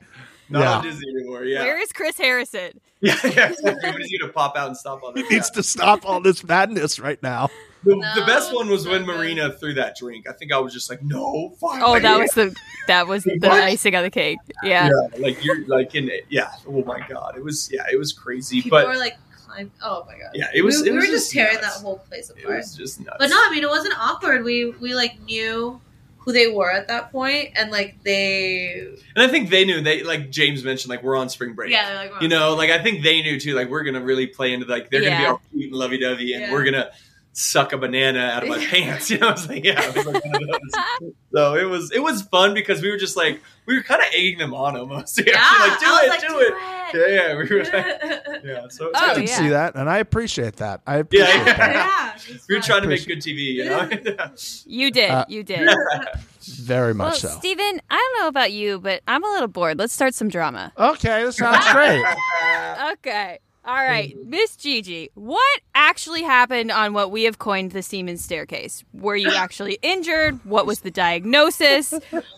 S3: not
S5: yeah.
S3: on Disney anymore. Yeah,
S2: Where is Chris Harrison? [LAUGHS]
S3: yeah, yeah. exactly. When is he gonna pop out and stop on
S5: He
S3: this?
S5: needs to stop all this madness right now.
S3: The,
S4: No,
S3: the best one was
S4: so
S3: when
S4: good.
S3: Marina threw that drink. I think I was just like, "No, fuck."
S2: Oh, that was the that was the icing on the cake. Yeah.
S3: yeah, like you're like in it. Yeah. Oh my god, it was yeah, it was crazy.
S4: People
S3: but
S4: were like, climb. Oh my god.
S3: yeah, it was.
S4: we
S3: it
S4: we
S3: was
S4: were just tearing
S3: nuts.
S4: that whole place apart.
S3: It was just nuts.
S4: But no, I mean it wasn't awkward. We we like knew who they were at that point, and like they
S3: and I think they knew. They like James mentioned, like we're on spring break.
S4: yeah, like
S3: You know, like I think they knew too. Like we're gonna really play into like they're
S2: Yeah.
S3: gonna be all cute and lovey dovey, and
S4: Yeah.
S3: we're gonna suck a banana out of my [LAUGHS] pants. You know, I was like, yeah. It was like one of those. so it was it was fun because we were just like we were kind of egging them on almost. [LAUGHS] Yeah,
S4: yeah,
S3: like do it,
S4: like,
S3: do it. Yeah, yeah, we were like, [LAUGHS] yeah. So
S2: Oh,
S5: I
S3: kind
S5: can
S3: of-
S2: yeah.
S5: see that, and I appreciate that. I
S3: Yeah,
S5: appreciate
S3: yeah.
S5: that
S4: yeah, it
S3: we were trying to make good TV. You know.
S2: You did.
S5: Uh,
S2: you did.
S5: very
S2: Well,
S5: much so.
S2: Steven, I don't know about you, but I'm a little bored. Let's start some drama.
S5: Okay, this sounds great.
S2: Okay. All right. Miss Gigi, what actually happened on what we have coined the semen staircase? Were you actually [LAUGHS] injured? What was the diagnosis?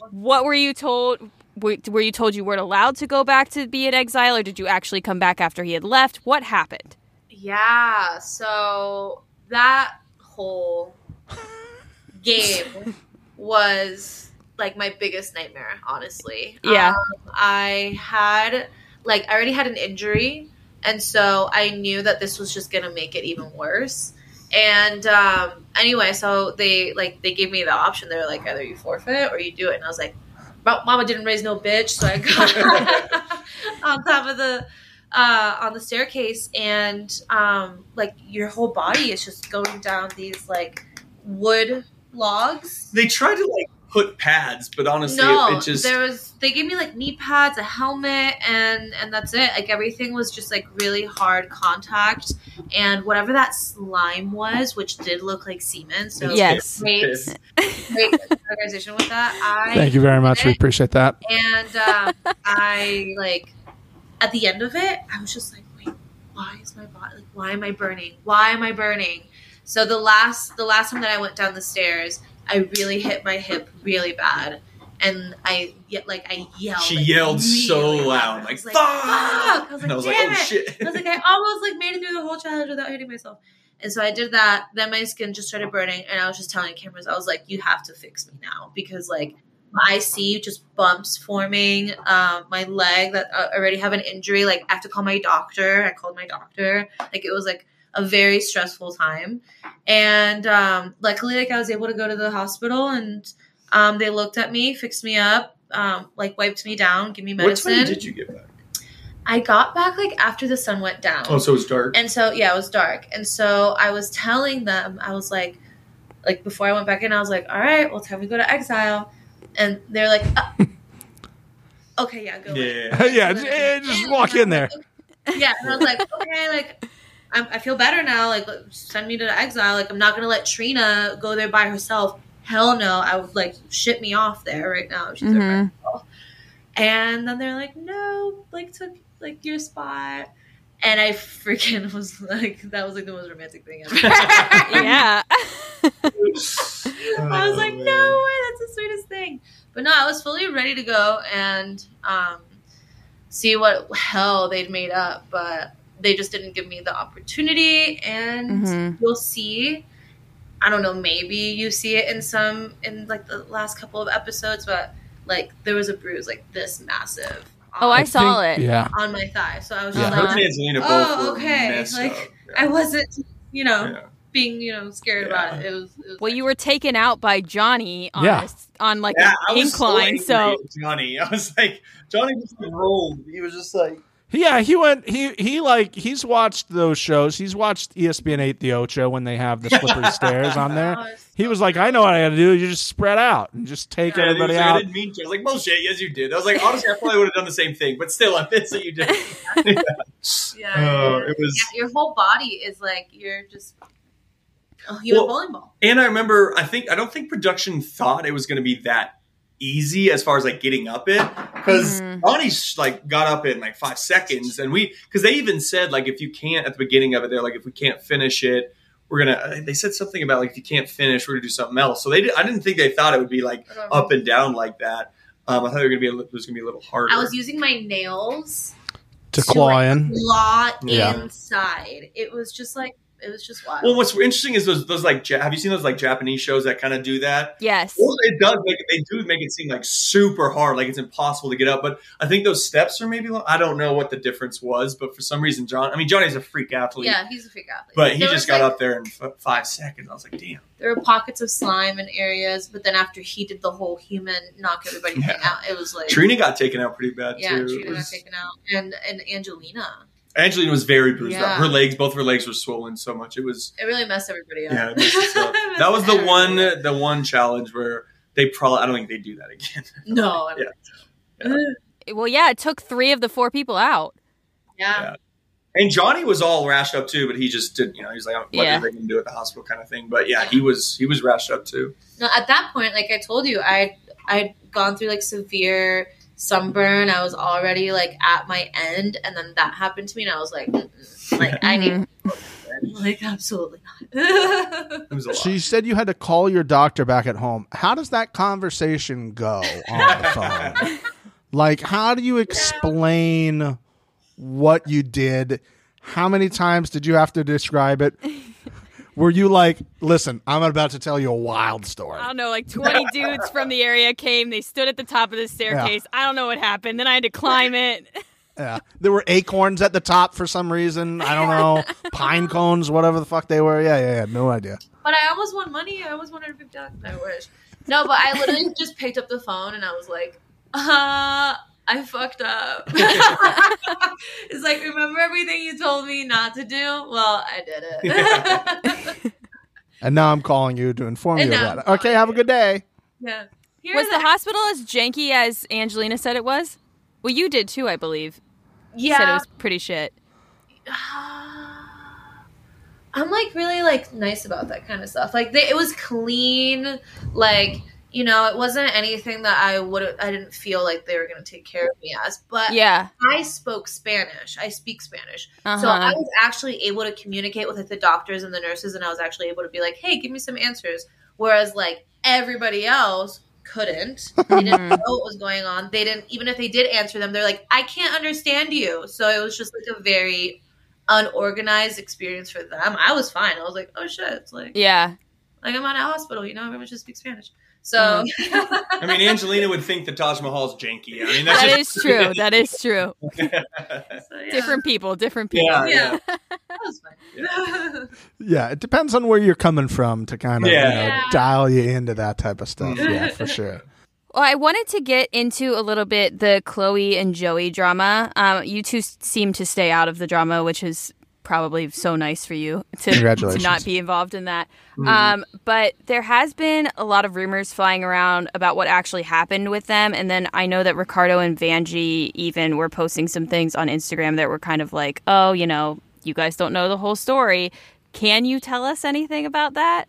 S2: What were you told? Were were you told you weren't allowed to go back to be in exile, or did you actually come back after he had left? What happened?
S4: Yeah, so that whole game was like my biggest nightmare, honestly.
S2: Yeah.
S4: Um, I had like I already had an injury, and so I knew that this was just gonna make it even worse. And um, anyway, so they like they gave me the option. They were like, either you forfeit or you do it. And I was like, Mama didn't raise no bitch," so I got [LAUGHS] [LAUGHS] on top of the uh, on the staircase, and um, like your whole body is just going down these like wood logs.
S3: they tried to like put pads, but honestly,
S4: no,
S3: it, it just
S4: there was. They gave me like knee pads, a helmet, and and that's it. Like everything was just like really hard contact, and whatever that slime was, which did look like semen. So
S2: Yes.
S4: great, great organization with that. I
S5: Thank you very much. We appreciate that.
S4: and um, I like at the end of it, I was just like, wait, why is my body? Like, why am I burning? Why am I burning? So the last the last time that I went down the stairs, I really hit my hip really bad, and I yet like I yelled.
S3: She
S4: like,
S3: yelled so
S4: really
S3: loud,
S4: I
S3: like, "Fuck!"
S4: I was like,
S3: and I was like, "Oh
S4: it.
S3: shit!"
S4: I was like, I almost like made it through the whole challenge without hitting myself. And so I did that. Then my skin just started burning, and I was just telling cameras, I was like, "You have to fix me now because like I see just bumps forming. Um, my leg that I already have an injury. Like I have to call my doctor. I called my doctor. Like it was like a very stressful time, and um, luckily, like I was able to go to the hospital, and um, they looked at me, fixed me up, um, like wiped me down, give me medicine.
S3: What
S4: medicine.
S3: time did you get back?
S4: I got back like after the sun went down.
S3: Oh, so it was dark.
S4: And so yeah, it was dark. And so I was telling them, I was like, like before I went back in, I was like, all right, well, time to go to exile. And they're like, uh, okay, yeah, go. in.
S3: Yeah. [LAUGHS]
S5: yeah, j- eh, just walk in there.
S4: Yeah, and I was like, okay, like I'm, I feel better now. Like send me to exile. Like I'm not gonna let Trina go there by herself. Hell no, I would like ship me off there right now. She's there by
S2: Mhm.
S4: herself. And then they're like, no, like took like your spot. And I freaking [LAUGHS] was like, that was like the most romantic thing ever. [LAUGHS]
S2: yeah. [LAUGHS]
S4: I was like, no way, that's the sweetest thing. But no, I was fully ready to go and um, see what hell they'd made up, but they just didn't give me the opportunity. And
S2: Mhm.
S4: you'll see. I don't know. Maybe you see it in some in like the last couple of episodes, but like there was a bruise like this massive.
S2: Oh,
S4: on,
S2: I saw it.
S1: Yeah.
S4: on my thigh. So I was
S1: Yeah.
S4: just
S3: Her
S4: like,
S3: and Angelina both
S4: Oh, okay.
S3: messed
S4: Like,
S3: up.
S4: I wasn't, you know,
S3: Yeah.
S4: being you know scared
S3: Yeah.
S4: about it. It was. It was
S2: Well, you were taken out by Johnny on
S1: Yeah.
S2: a s on like
S3: Yeah,
S2: an
S3: I was
S2: incline.
S3: so,
S2: So,
S3: Johnny, I was like, Johnny just rolled. He was just like,
S1: Yeah, he went. He he like he's watched those shows. He's watched ESPN eight the Ocho when they have the [LAUGHS] slippery stairs on there.
S4: Oh,
S1: he was like, I know what I got to do. You just spread out and just take
S3: Yeah,
S1: everybody
S3: he was like, I didn't mean to. I was like, bullshit. Yes, you did. I was like, honestly, I probably would have done the same thing, but still, I'm pissed that you did. [LAUGHS]
S4: Yeah, [LAUGHS]
S3: Oh,
S4: yeah.
S3: it was.
S4: Yeah, your whole body is like you're just. Oh, you
S3: Well-
S4: a bowling ball.
S3: And I remember, I think, I don't think production thought it was going to be that easy as far as like getting up it because
S2: Mhm.
S3: Johnny's like got up in like five seconds, and we because they even said like if you can't at the beginning of it, they're like if we can't finish it. We're gonna. They said something about like if you can't finish, we're gonna do something else. So they, did, I didn't think they thought it would be like up and down like that. Um, I thought it was gonna be a, it was gonna be a little harder.
S4: I was using my nails
S1: to claw in.
S4: claw
S1: Yeah.
S4: inside. It was just like it was just wild.
S3: Well, what's interesting is those those like have you seen those like Japanese shows that kind of do that?
S2: yes.
S3: Well, it does make they do make it seem like super hard, like it's impossible to get up. But I think those steps are maybe long. I don't know what the difference was, but for some reason, John. I mean, Johnny's a freak athlete,
S4: yeah, he's a freak athlete.
S3: but he
S4: There
S3: just got
S4: like,
S3: up there in f- five seconds. I was like, damn.
S4: There were pockets of slime in areas, but then after he did the whole human knock everybody
S3: Yeah.
S4: out, it was like
S3: Trina got taken out pretty bad
S4: yeah,
S3: too. It
S4: Trina got taken out, and and Angelina.
S3: Angelina was very bruised
S4: Yeah.
S3: up. Her legs, both her legs, were swollen so much. It was
S4: It really messed everybody up.
S3: yeah. It messed up. [LAUGHS]
S4: It messed
S3: that was the one,
S4: everybody up.
S3: the one challenge where they probably. I don't think they do that again. [LAUGHS]
S4: No, I don't
S3: Yeah.
S4: think so.
S2: Well, yeah, it took three of the four people out.
S4: yeah.
S3: Yeah. And Johnny was all rashed up too, but he just didn't. You know, he's like, "What
S2: Yeah.
S3: are they going to do at the hospital?" kind of thing. But yeah, he was he was rashed up too.
S4: No, at that point, like I told you, I I'd gone through like severe sunburn. I was already like at my end, and then that happened to me, and I was like, Mm-mm. like I need [LAUGHS] like absolutely not.
S3: It was a lot.
S1: She said you had to call your doctor back at home. How does that conversation go on the phone? [LAUGHS] like, how do you explain what you did? How many times did you have to describe it? Were you like, listen, I'm about to tell you a wild story?
S2: I don't know, like 20 [LAUGHS] dudes from the area came. They stood at the top of the staircase. I don't know what happened. Then I had to climb it.
S1: Yeah. There were acorns at the top for some reason. I don't [LAUGHS] know. Pine cones, whatever the fuck they were. Yeah, yeah, yeah. No idea.
S4: But I almost won money. I almost wanted to pick up. I wish. No, but I literally [LAUGHS] just picked up the phone and I was like, uh, I fucked up. [LAUGHS] [LAUGHS] it's like, remember everything you told me not to do? Well, I did it. [LAUGHS]
S1: And now I'm calling you to inform
S4: And
S1: you
S4: now
S1: about it.
S4: I'm
S1: Okay, have a good day.
S4: yeah. Here
S2: Was
S4: are
S2: the hospital as janky as Angelina said it was? Well, you did too, I believe.
S4: yeah.
S2: Said it was pretty shit. [SIGHS]
S4: I'm like really like nice about that kind of stuff. Like they, it was clean. Like you know, it wasn't anything that I would. I didn't feel like they were going to take care of me as. But
S2: Yeah.
S4: I spoke Spanish. I speak Spanish,
S2: Uh-huh.
S4: so I was actually able to communicate with like, the doctors and the nurses, and I was actually able to be like, "Hey, give me some answers." Whereas like everybody else couldn't. [LAUGHS] They didn't know what was going on. They didn't even if they did answer them, they're like, "I can't understand you." So it was just like a very unorganized experience for them. I was fine. I was like, "Oh shit!" It's like
S2: yeah.
S4: like I'm at a hospital. You know, everyone just speaks Spanish. So [LAUGHS]
S3: I mean, Angelina would think the Taj Mahal's janky. I mean, that's
S2: That
S3: just,
S2: is true. That is true. [LAUGHS]
S4: So, yeah.
S2: Different people, different people.
S3: Yeah,
S4: Yeah. [LAUGHS]
S3: yeah.
S4: That was fun.
S1: Yeah, it depends on where you're coming from to kind of
S3: Yeah.
S1: you know,
S4: Yeah.
S1: dial you into that type of stuff.
S3: Mhm.
S1: Yeah, for sure.
S2: Well, I wanted to get into a little bit the Chloe and Joey drama. Um, you two seem to stay out of the drama, which is probably so nice for you to, to not be involved in that. Um, but there has been a lot of rumors flying around about what actually happened with them. And then I know that Ricardo and Vanjie even were posting some things on Instagram that were kind of like, oh, you know, you guys don't know the whole story. Can you tell us anything about that?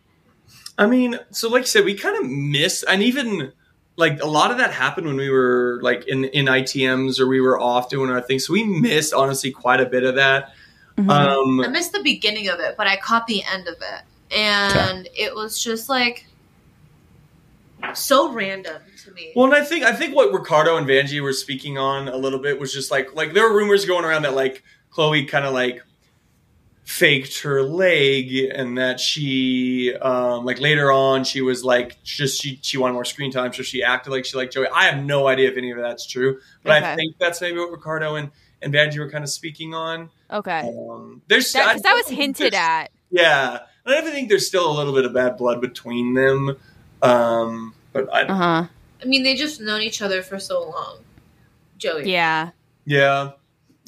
S3: I mean, so like you said, we kind of miss, and even like a lot of that happened when we were like in in ITMs or we were off doing our thing. So we missed honestly quite a bit of that.
S2: Mhm.
S3: Um,
S4: I missed the beginning of it, but I caught the end of it, and it was just like so random to me.
S3: Well, and I think I think what Ricardo and Vanjie were speaking on a little bit was just like like there were rumors going around that like Chloe kind of like faked her leg and that she um like later on she was like just she she wanted more screen time so she acted like she liked Joey. I have no idea if any of that's true, but I think that's maybe what Ricardo and and Vanjie were kind of speaking on.
S2: Okay.
S3: Um, there's
S2: That,
S3: I
S2: 'cause that was hinted at.
S3: Yeah, and I think there's still a little bit of bad blood between them. Um, but I
S2: Uh huh.
S4: I mean, they just known each other for so long. Joey.
S2: Yeah.
S3: yeah.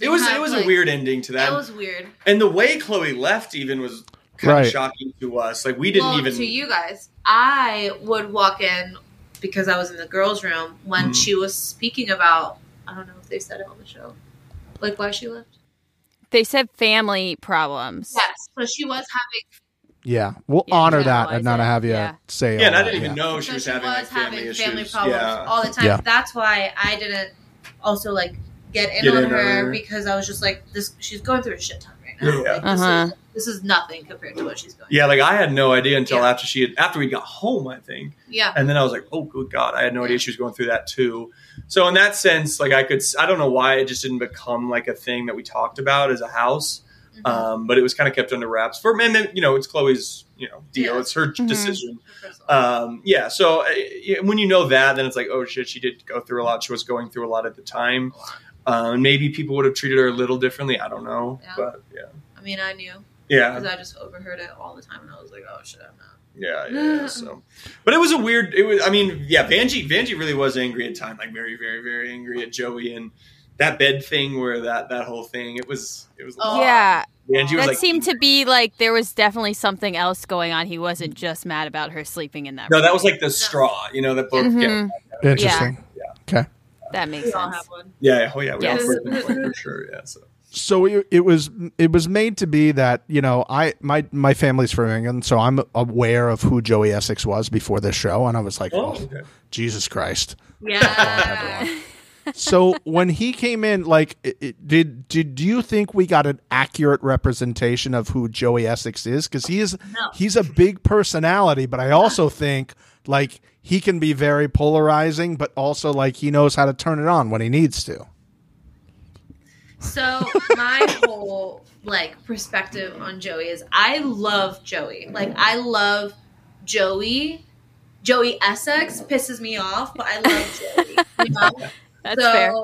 S3: It was
S4: had,
S3: it was
S4: like-
S3: a weird ending to that.
S4: That was weird.
S3: And the way Chloe left even was kind
S1: Right.
S3: of shocking to us. Like we didn't
S4: well,
S3: even.
S4: to you guys, I would walk in because I was in the girls' room when
S3: Mhm.
S4: she was speaking about. I don't know if they said it on the show, like why she left.
S2: They said family problems.
S4: Yes, so she was having.
S1: Yeah, we'll
S2: Yeah,
S1: honor that and not
S2: it.
S1: have you
S2: Yeah.
S1: say.
S3: yeah,
S1: all
S3: and I didn't even
S1: yeah.
S3: know
S4: so
S3: she was
S4: she
S3: having
S4: was
S3: like family
S4: having
S3: issues.
S4: family problems
S3: yeah.
S4: all the time.
S1: Yeah.
S4: That's why I didn't also like get in
S3: Get
S4: on
S3: in
S4: her
S3: her.
S4: because I was just like, this. She's going through a shit ton right now.
S3: Yeah.
S4: Like,
S2: Uh-huh.
S4: Is, this is nothing compared to what she's going.
S3: Yeah, like I had no idea until
S4: Yeah.
S3: after she had after we got home, I think.
S4: Yeah.
S3: And then I was like, oh, good God, I had no idea she was going through that too. So in that sense, like I could, I don't know why it just didn't become like a thing that we talked about as a house.
S4: Mhm.
S3: Um, but it was kind of kept under wraps for, and then you know, it's Chloe's, you know, deal.
S4: Yeah.
S3: It's her
S2: Mhm.
S3: decision.
S4: First of all.
S3: Um, yeah. So uh, when you know that, then it's like, oh shit, she did go through a lot. She was going through a lot at the time. Uh, maybe people would have treated her a little differently. I don't know,
S4: Yeah.
S3: but yeah,
S4: I mean, I knew
S3: yeah.
S4: because I just overheard it all the time, and I was like, oh shit, I'm not.
S3: Yeah, yeah, yeah. [LAUGHS] So, but it was a weird. It was. I mean, yeah. Vanjie, Vanjie really was angry at time, like very, very, very angry at Joey and that bed thing, where that that whole thing. It was. It was. a
S4: Oh.
S3: lot.
S2: Yeah.
S3: Vanjie was
S2: That
S3: like.
S2: seemed to be like there was definitely something else going on. He wasn't just mad about her sleeping in that
S3: No,
S2: room.
S3: that was like the straw. You know that both.
S2: Mhm.
S3: Yeah,
S1: Interesting.
S2: That makes
S4: We all
S2: sense.
S4: have one.
S3: yeah, yeah. Oh yeah, we
S2: Yes.
S3: all heard that for sure. Yeah. So.
S1: So it, it was it was made to be that you know I my my family's from England, so I'm aware of who Joey Essex was before this show, and I was like,
S3: Oh,
S1: oh,
S3: okay.
S1: Jesus Christ.
S4: Yeah.
S1: so when he came in, like, it, it- did did you think we got an accurate representation of who Joey Essex is? Because he is
S4: No.
S1: he's a big personality, but I also think like he can be very polarizing, but also like he knows how to turn it on when he needs to.
S4: So my [LAUGHS] whole like perspective on Joey is I love Joey. Like I love Joey. Joey Essex pisses me off, but I love Joey. You [LAUGHS] know?
S2: That's
S4: so
S2: fair.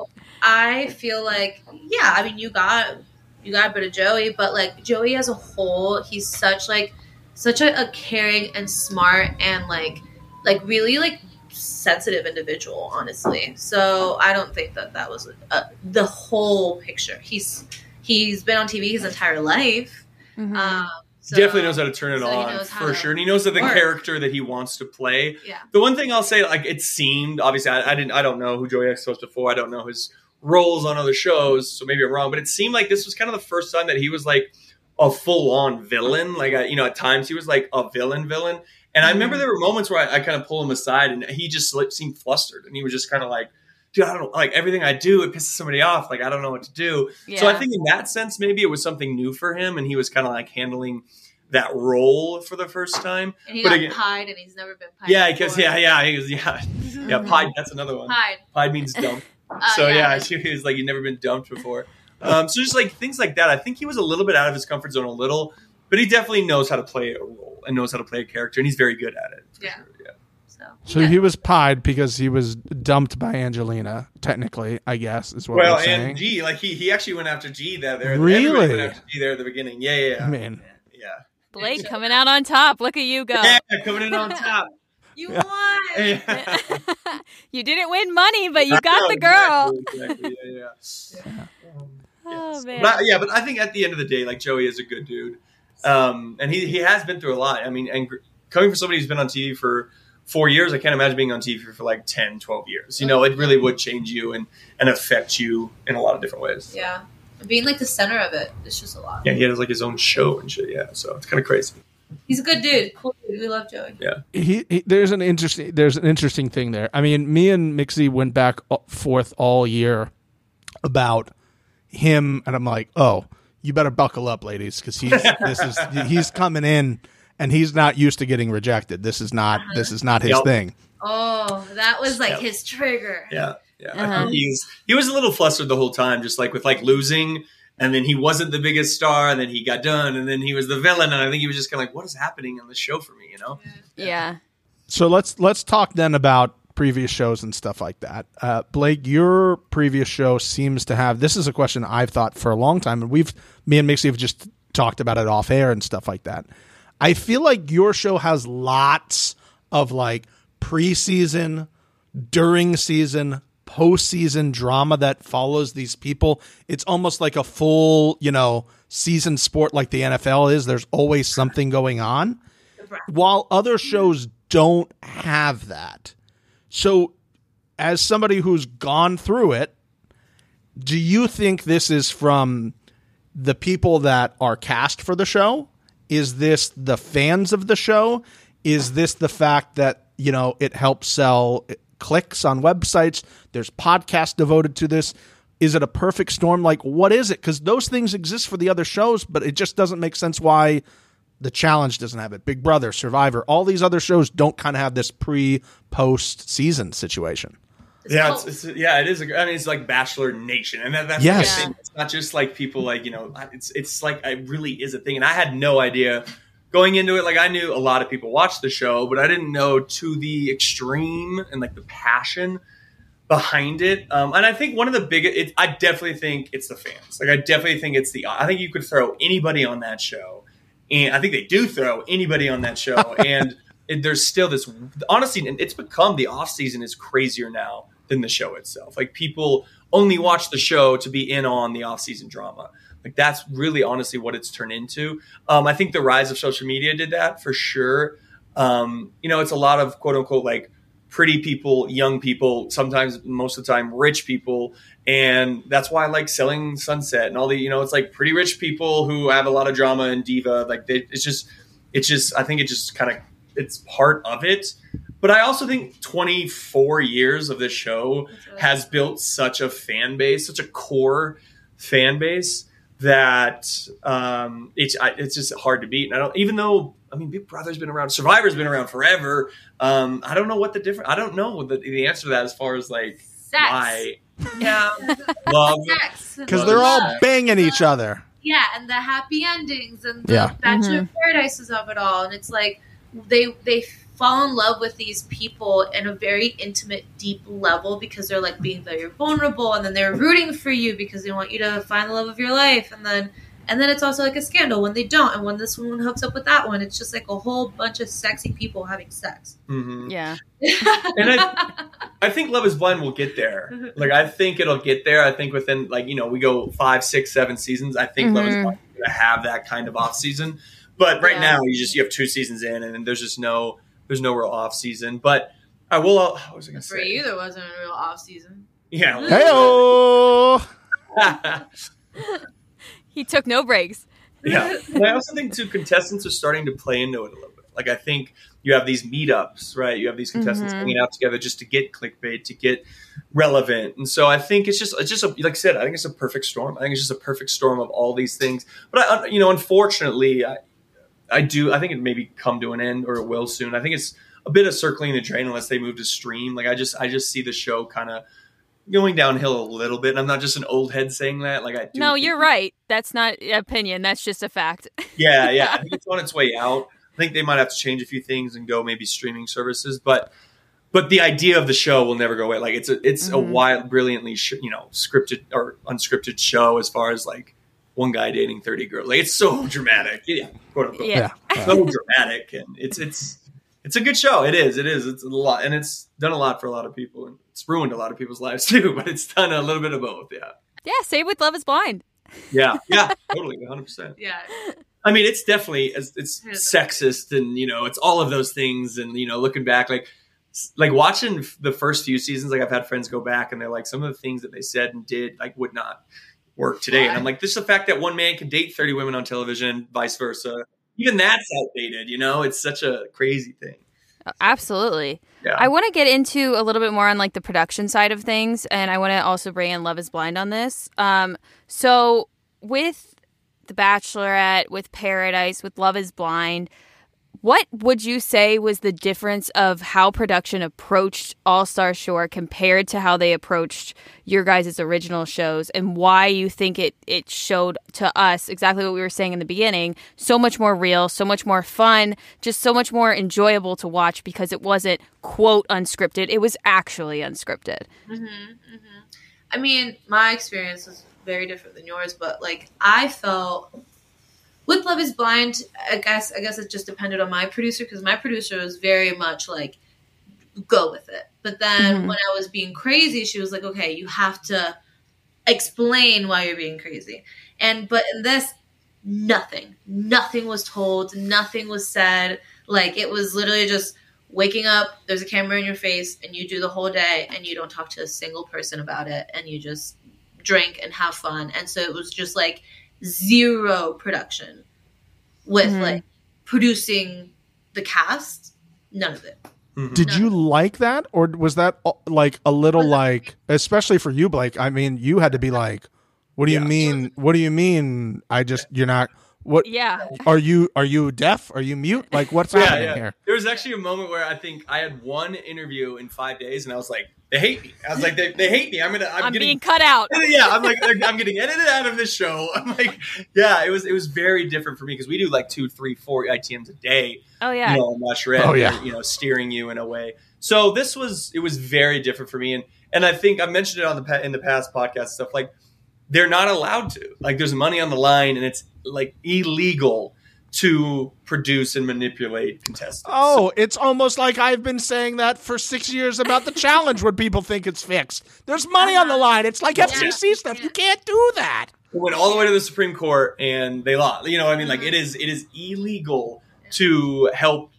S4: I feel like yeah, I mean you got you got a bit of Joey, but like Joey as a whole, he's such like such a, a caring and smart and like like really like sensitive individual honestly so i don't think that that was uh the whole picture he's he's been on tv his entire life
S2: Mhm.
S4: um so,
S3: Definitely knows how to turn it
S4: so
S3: on for sure, and he knows that the
S4: work.
S3: character that he wants to play.
S4: yeah
S3: The one thing I'll say, like it seemed, obviously, I, I didn't, I don't know who Joey Essex was before. I don't know his roles on other shows, so maybe I'm wrong. But it seemed like this was kind of the first time that he was like a full on villain. Like, I, you know, at times he was like a villain, villain. And I remember there were moments where I, I kind of pull him aside, and he just like, seemed flustered, and he was just kind of like. Dude, I don't know. Like everything I do, it pisses somebody off. Like I don't know what to do. So I think in that sense, maybe it was something new for him, and he was kind of like handling that role for the first time.
S4: and he
S3: But
S4: got
S3: again-
S4: pied and he's never been pied
S3: Yeah, because yeah, yeah, he was yeah, [LAUGHS] yeah. Pied, that's another one.
S4: pied
S3: Pied means dump. [LAUGHS]
S4: Uh,
S3: so yeah, she [LAUGHS] was like, you'd never been dumped before. Um, so just like things like that. I think he was a little bit out of his comfort zone a little, but he definitely knows how to play a role and knows how to play a character, and he's very good at it.
S4: Yeah.
S3: sure, yeah.
S4: so
S1: So
S4: yeah.
S1: he was pied because he was dumped by Angelina. Technically, I guess is what
S3: Well,
S1: we're saying.
S3: and G, like he he actually went after G there. there
S1: Really?
S3: everybody went after G there at the beginning. Yeah, yeah,
S1: I
S3: yeah.
S1: mean,
S3: yeah.
S2: Blake coming out on top. Look at you go.
S3: Yeah, coming in on [LAUGHS] top.
S4: you
S1: Yeah.
S4: won
S3: Yeah. [LAUGHS]
S2: you didn't win money, but you got the girl.
S3: Exactly, exactly, yeah, yeah. [LAUGHS] Um,
S2: Oh
S3: yes.
S2: man.
S3: But I- yeah, but I think at the end of the day, like Joey is a good dude, um, and he he has been through a lot. I mean, and gr- coming from somebody who's been on TV for four years, I can't imagine being on TV for, for like 10, 12 years. You know, it really would change you and and affect you in a lot of different ways.
S4: yeah being like the center of it it's just a lot
S3: Yeah, he has like his own show and shit. Yeah, so it's kind of crazy.
S4: He's a good dude. Cool dude. We love Joey.
S1: he, he there's an interesting there's an interesting thing there. I mean, me and Mixie went back forth all year about him, and I'm like, oh, you better buckle up, ladies, because he's [LAUGHS] this is he's coming in, and he's not used to getting rejected. This is not this is not his
S3: Yep.
S1: thing.
S4: Oh, that was like
S3: Yep.
S4: his trigger.
S3: Yeah, yeah.
S2: Uh-huh.
S3: he's he was a little flustered the whole time, just like with like losing, and then he wasn't the biggest star, and then he got done, and then he was the villain, and I think he was just kind of like, what is happening on the show for me, you know?
S2: Yeah.
S1: So let's let's talk then about previous shows and stuff like that. Uh, Blake, your previous show seems to have this is a question I've thought for a long time, and we've me and Mixie have just talked about it off air and stuff like that. I feel like your show has lots of like preseason, during season, postseason drama that follows these people. It's almost like a full, you know, season sport like the NFL is. There's always something going on while other shows don't have that. So, as somebody who's gone through it, do you think this is from the people that are cast for the show? Is this the fans of the show? Is this the fact that, you know, it helps sell clicks on websites? There's podcasts devoted to this. Is it a perfect storm? Like, what is it? Because those things exist for the other shows, but it just doesn't make sense why the challenge doesn't have it. Big Brother, Survivor, all these other shows don't kind of have this pre post season situation.
S3: Yeah, it's, it's yeah, it is. A, I mean, it's like Bachelor Nation, and that, that's
S1: Yes.
S3: the thing. It's not just like people like you know. It's it's like it really is a thing, and I had no idea going into it. Like I knew a lot of people watched the show, but I didn't know to the extreme and like the passion behind it. Um, and I think one of the biggest, I definitely think it's the fans. Like I definitely think it's the. I think you could throw anybody on that show, and I think they do throw anybody on that show, [LAUGHS] and. It, there's still this honestly and it's become the off season is crazier now than the show itself. Like people only watch the show to be in on the off season drama. Like that's really honestly what it's turned into. Um, i think the rise of social media did that for sure. Um, you know it's a lot of quote unquote like pretty people young people sometimes most of the time rich people and that's why i like selling sunset and all the you know it's like pretty rich people who have a lot of drama and diva like they, it's just it's just i think it just kind of it's part of it. But I also think 24 years of this show has built such a fan base, such a core fan base that um, it's I, it's just hard to beat. And I don't even though I mean Big Brother's been around, Survivor's been around forever. Um, I don't know what the different. I don't know the, the answer to that as far as like
S4: Sex.
S3: why
S4: Yeah. [LAUGHS]
S3: love.
S1: Because they're all
S4: love.
S1: banging each other.
S4: yeah, and the happy endings and the
S1: Yeah.
S4: bachelor paradises of it all, and it's like they they fall in love with these people in a very intimate, deep level because they're like being very vulnerable, and then they're rooting for you because they want you to find the love of your life, and then and then it's also like a scandal when they don't, and when this one hooks up with that one, it's just like a whole bunch of sexy people having sex.
S3: Mhm.
S2: Yeah. [LAUGHS]
S3: And I, I think Love Is Blind will get there. [LAUGHS] Like I think it'll get there. I think within like you know we go five, six, seven seasons. I think Love Is
S2: Mhm.
S3: Blind is going to have that kind of off season. But right
S2: Yeah.
S3: now you just you have two seasons in, and there's just no there's no real off season. But I will. uh, What was I going to say for
S4: you, there wasn't a real off season.
S3: Yeah.
S1: Hey, [LAUGHS]
S2: He took no breaks.
S3: yeah. And I also think too contestants are starting to play into it a little bit. Like I think you have these meetups, right? You have these contestants
S2: Mhm.
S3: hanging out together just to get clickbait, to get relevant. And so I think it's just it's just a, like I said, I think it's a perfect storm. I think it's just a perfect storm of all these things. But I, you know, unfortunately, I, I do I think it maybe come to an end or it will soon. I think it's a bit of circling the drain unless they move to stream. Like I just I just see the show kind of going downhill a little bit. And I'm not just an old head saying that. Like I do
S2: No, you're right. That's not opinion. That's just a fact. [LAUGHS]
S3: yeah, yeah. I think it's on its way out. I think they might have to change a few things and go maybe streaming services, but but the idea of the show will never go away. Like it's a it's a
S2: Mhm.
S3: wild, brilliantly sh- you know scripted or unscripted show as far as like one guy dating thirty girls. Like it's so dramatic, yeah, quote unquote,
S2: Yeah.
S3: so dramatic, and it's it's it's a good show. It is, it is. It's a lot, and it's done a lot for a lot of people, and it's ruined a lot of people's lives [LAUGHS] too. But it's done a little bit of both. Yeah,
S2: Yeah, same with Love is Blind.
S3: yeah, [LAUGHS] yeah, totally, one hundred percent.
S4: Yeah.
S3: I mean, it's definitely it's, it's sexist, and you know, it's all of those things. And you know, looking back, like like watching the first few seasons, like I've had friends go back and they're like, some of the things that they said and did like would not work today. And I'm like, this is the fact that one man can date 30 women on television, vice versa. even that's outdated. You know, it's such a crazy thing.
S2: Absolutely.
S3: Yeah.
S2: I want to get into a little bit more on like the production side of things, and I want to also bring in Love Is Blind on this. Um, so with The Bachelorette, with Paradise, with Love Is Blind, what would you say was the difference of how production approached All Star Shore compared to how they approached your guys' original shows, and why you think it it showed to us exactly what we were saying in the beginning, so much more real, so much more fun, just so much more enjoyable to watch because it wasn't quote unscripted, it was actually unscripted. Mm-hmm.
S4: I mean, my experience was very different than yours, but like I felt with Love Is Blind, I guess I guess it just depended on my producer because my producer was very much like go with it. But then
S2: Mhm.
S4: when I was being crazy, she was like, okay, you have to explain why you're being crazy. And but in this, nothing, nothing was told, nothing was said. Like it was literally just waking up. There's a camera in your face, and you do the whole day, and you don't talk to a single person about it, and you just drink and have fun. And so it was just like zero production with
S2: Mhm.
S4: like producing the cast. None of it.
S3: Mhm.
S1: Did
S4: No.
S1: you like that, or was that uh, like a little like, especially for you, Blake? I mean, you had to be like, "What do you mean? What do you mean? I just you're not. What
S2: Yeah.
S1: are you? Are you deaf? Are you mute? Like what's
S3: Yeah,
S1: happening
S3: yeah.
S1: here?"
S3: There was actually a moment where I think I had one interview in five days, and I was like, "They hate me." I was like, "They, they hate me. I'm gonna. I'm,
S2: I'm
S3: getting
S2: being cut out. [LAUGHS]
S3: yeah, I'm like, I'm getting edited out of this show. [LAUGHS] I'm like, yeah, it was it was very different for me because we do like two, three, four ITMs a day.
S2: Oh yeah.
S3: You know, on Bachelorette,
S1: Oh, yeah.
S3: you know, steering you in a way. So this was it was very different for me, and and I think I mentioned it on the in the past podcast stuff. Like they're not allowed to. Like there's money on the line, and it's like illegal to produce and manipulate contestants.
S1: Oh, it's almost like I've been saying that for six years about the challenge when people think it's fixed. There's money on the uh-huh. line. It's like
S4: Yeah.
S1: FCC stuff. You can't do that.
S3: It went all the way to the Supreme Court and they lost. You know, what I mean, like uh-huh. it is it is illegal to help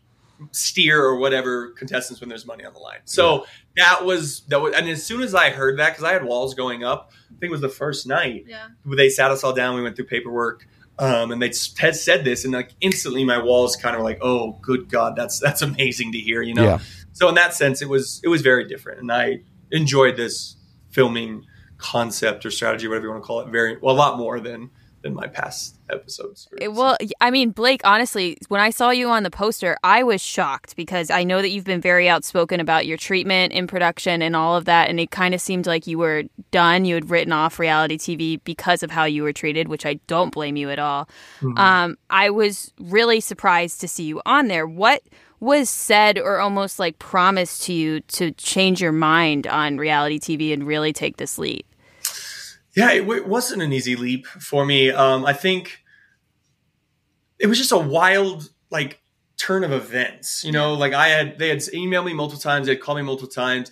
S3: steer or whatever contestants when there's money on the line. So that was that was, and as soon as I heard that, because I had walls going up, I think it was the first night
S4: Yeah.
S3: they sat us all down. We went through paperwork. Um, and they had said this, and like instantly, my walls kind of were like, "Oh, good God, that's that's amazing to hear," you know.
S1: Yeah.
S3: So in that sense, it was it was very different, and I enjoyed this filming concept or strategy, whatever you want to call it, very well, a lot more than than my past episodes.
S2: It- well, I mean, Blake, honestly, when I saw you on the poster, I was shocked because I know that you've been very outspoken about your treatment in production and all of that. And it kind of seemed like you were done. You had written off reality TV because of how you were treated, which I don't blame you at all.
S3: Mhm.
S2: Um, I was really surprised to see you on there. What was said or almost like promised to you to change your mind on reality TV and really take this leap?
S3: Yeah, it, it wasn't an easy leap for me. Um, I think it was just a wild like turn of events. You know, like I had they had emailed me multiple times, they had called me multiple times.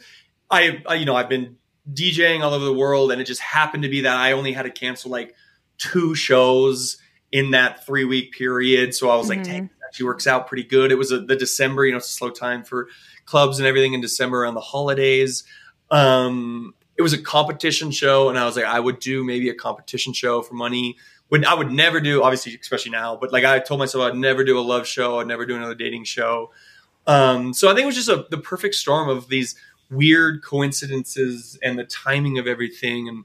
S3: I, I you know I've been DJing all over the world, and it just happened to be that I only had to cancel like two shows in that three week period. So I was like,
S2: Mhm.
S3: dang, actually works out pretty good. It was a, the December, you know, it's a slow time for clubs and everything in December around the holidays. Um, it was a competition show, and I was like, I would do maybe a competition show for money. Would I would never do, obviously, especially now, but like I told myself I'd never do a love show, I'd never do another dating show. Um, so I think it was just a, the perfect storm of these weird coincidences and the timing of everything, and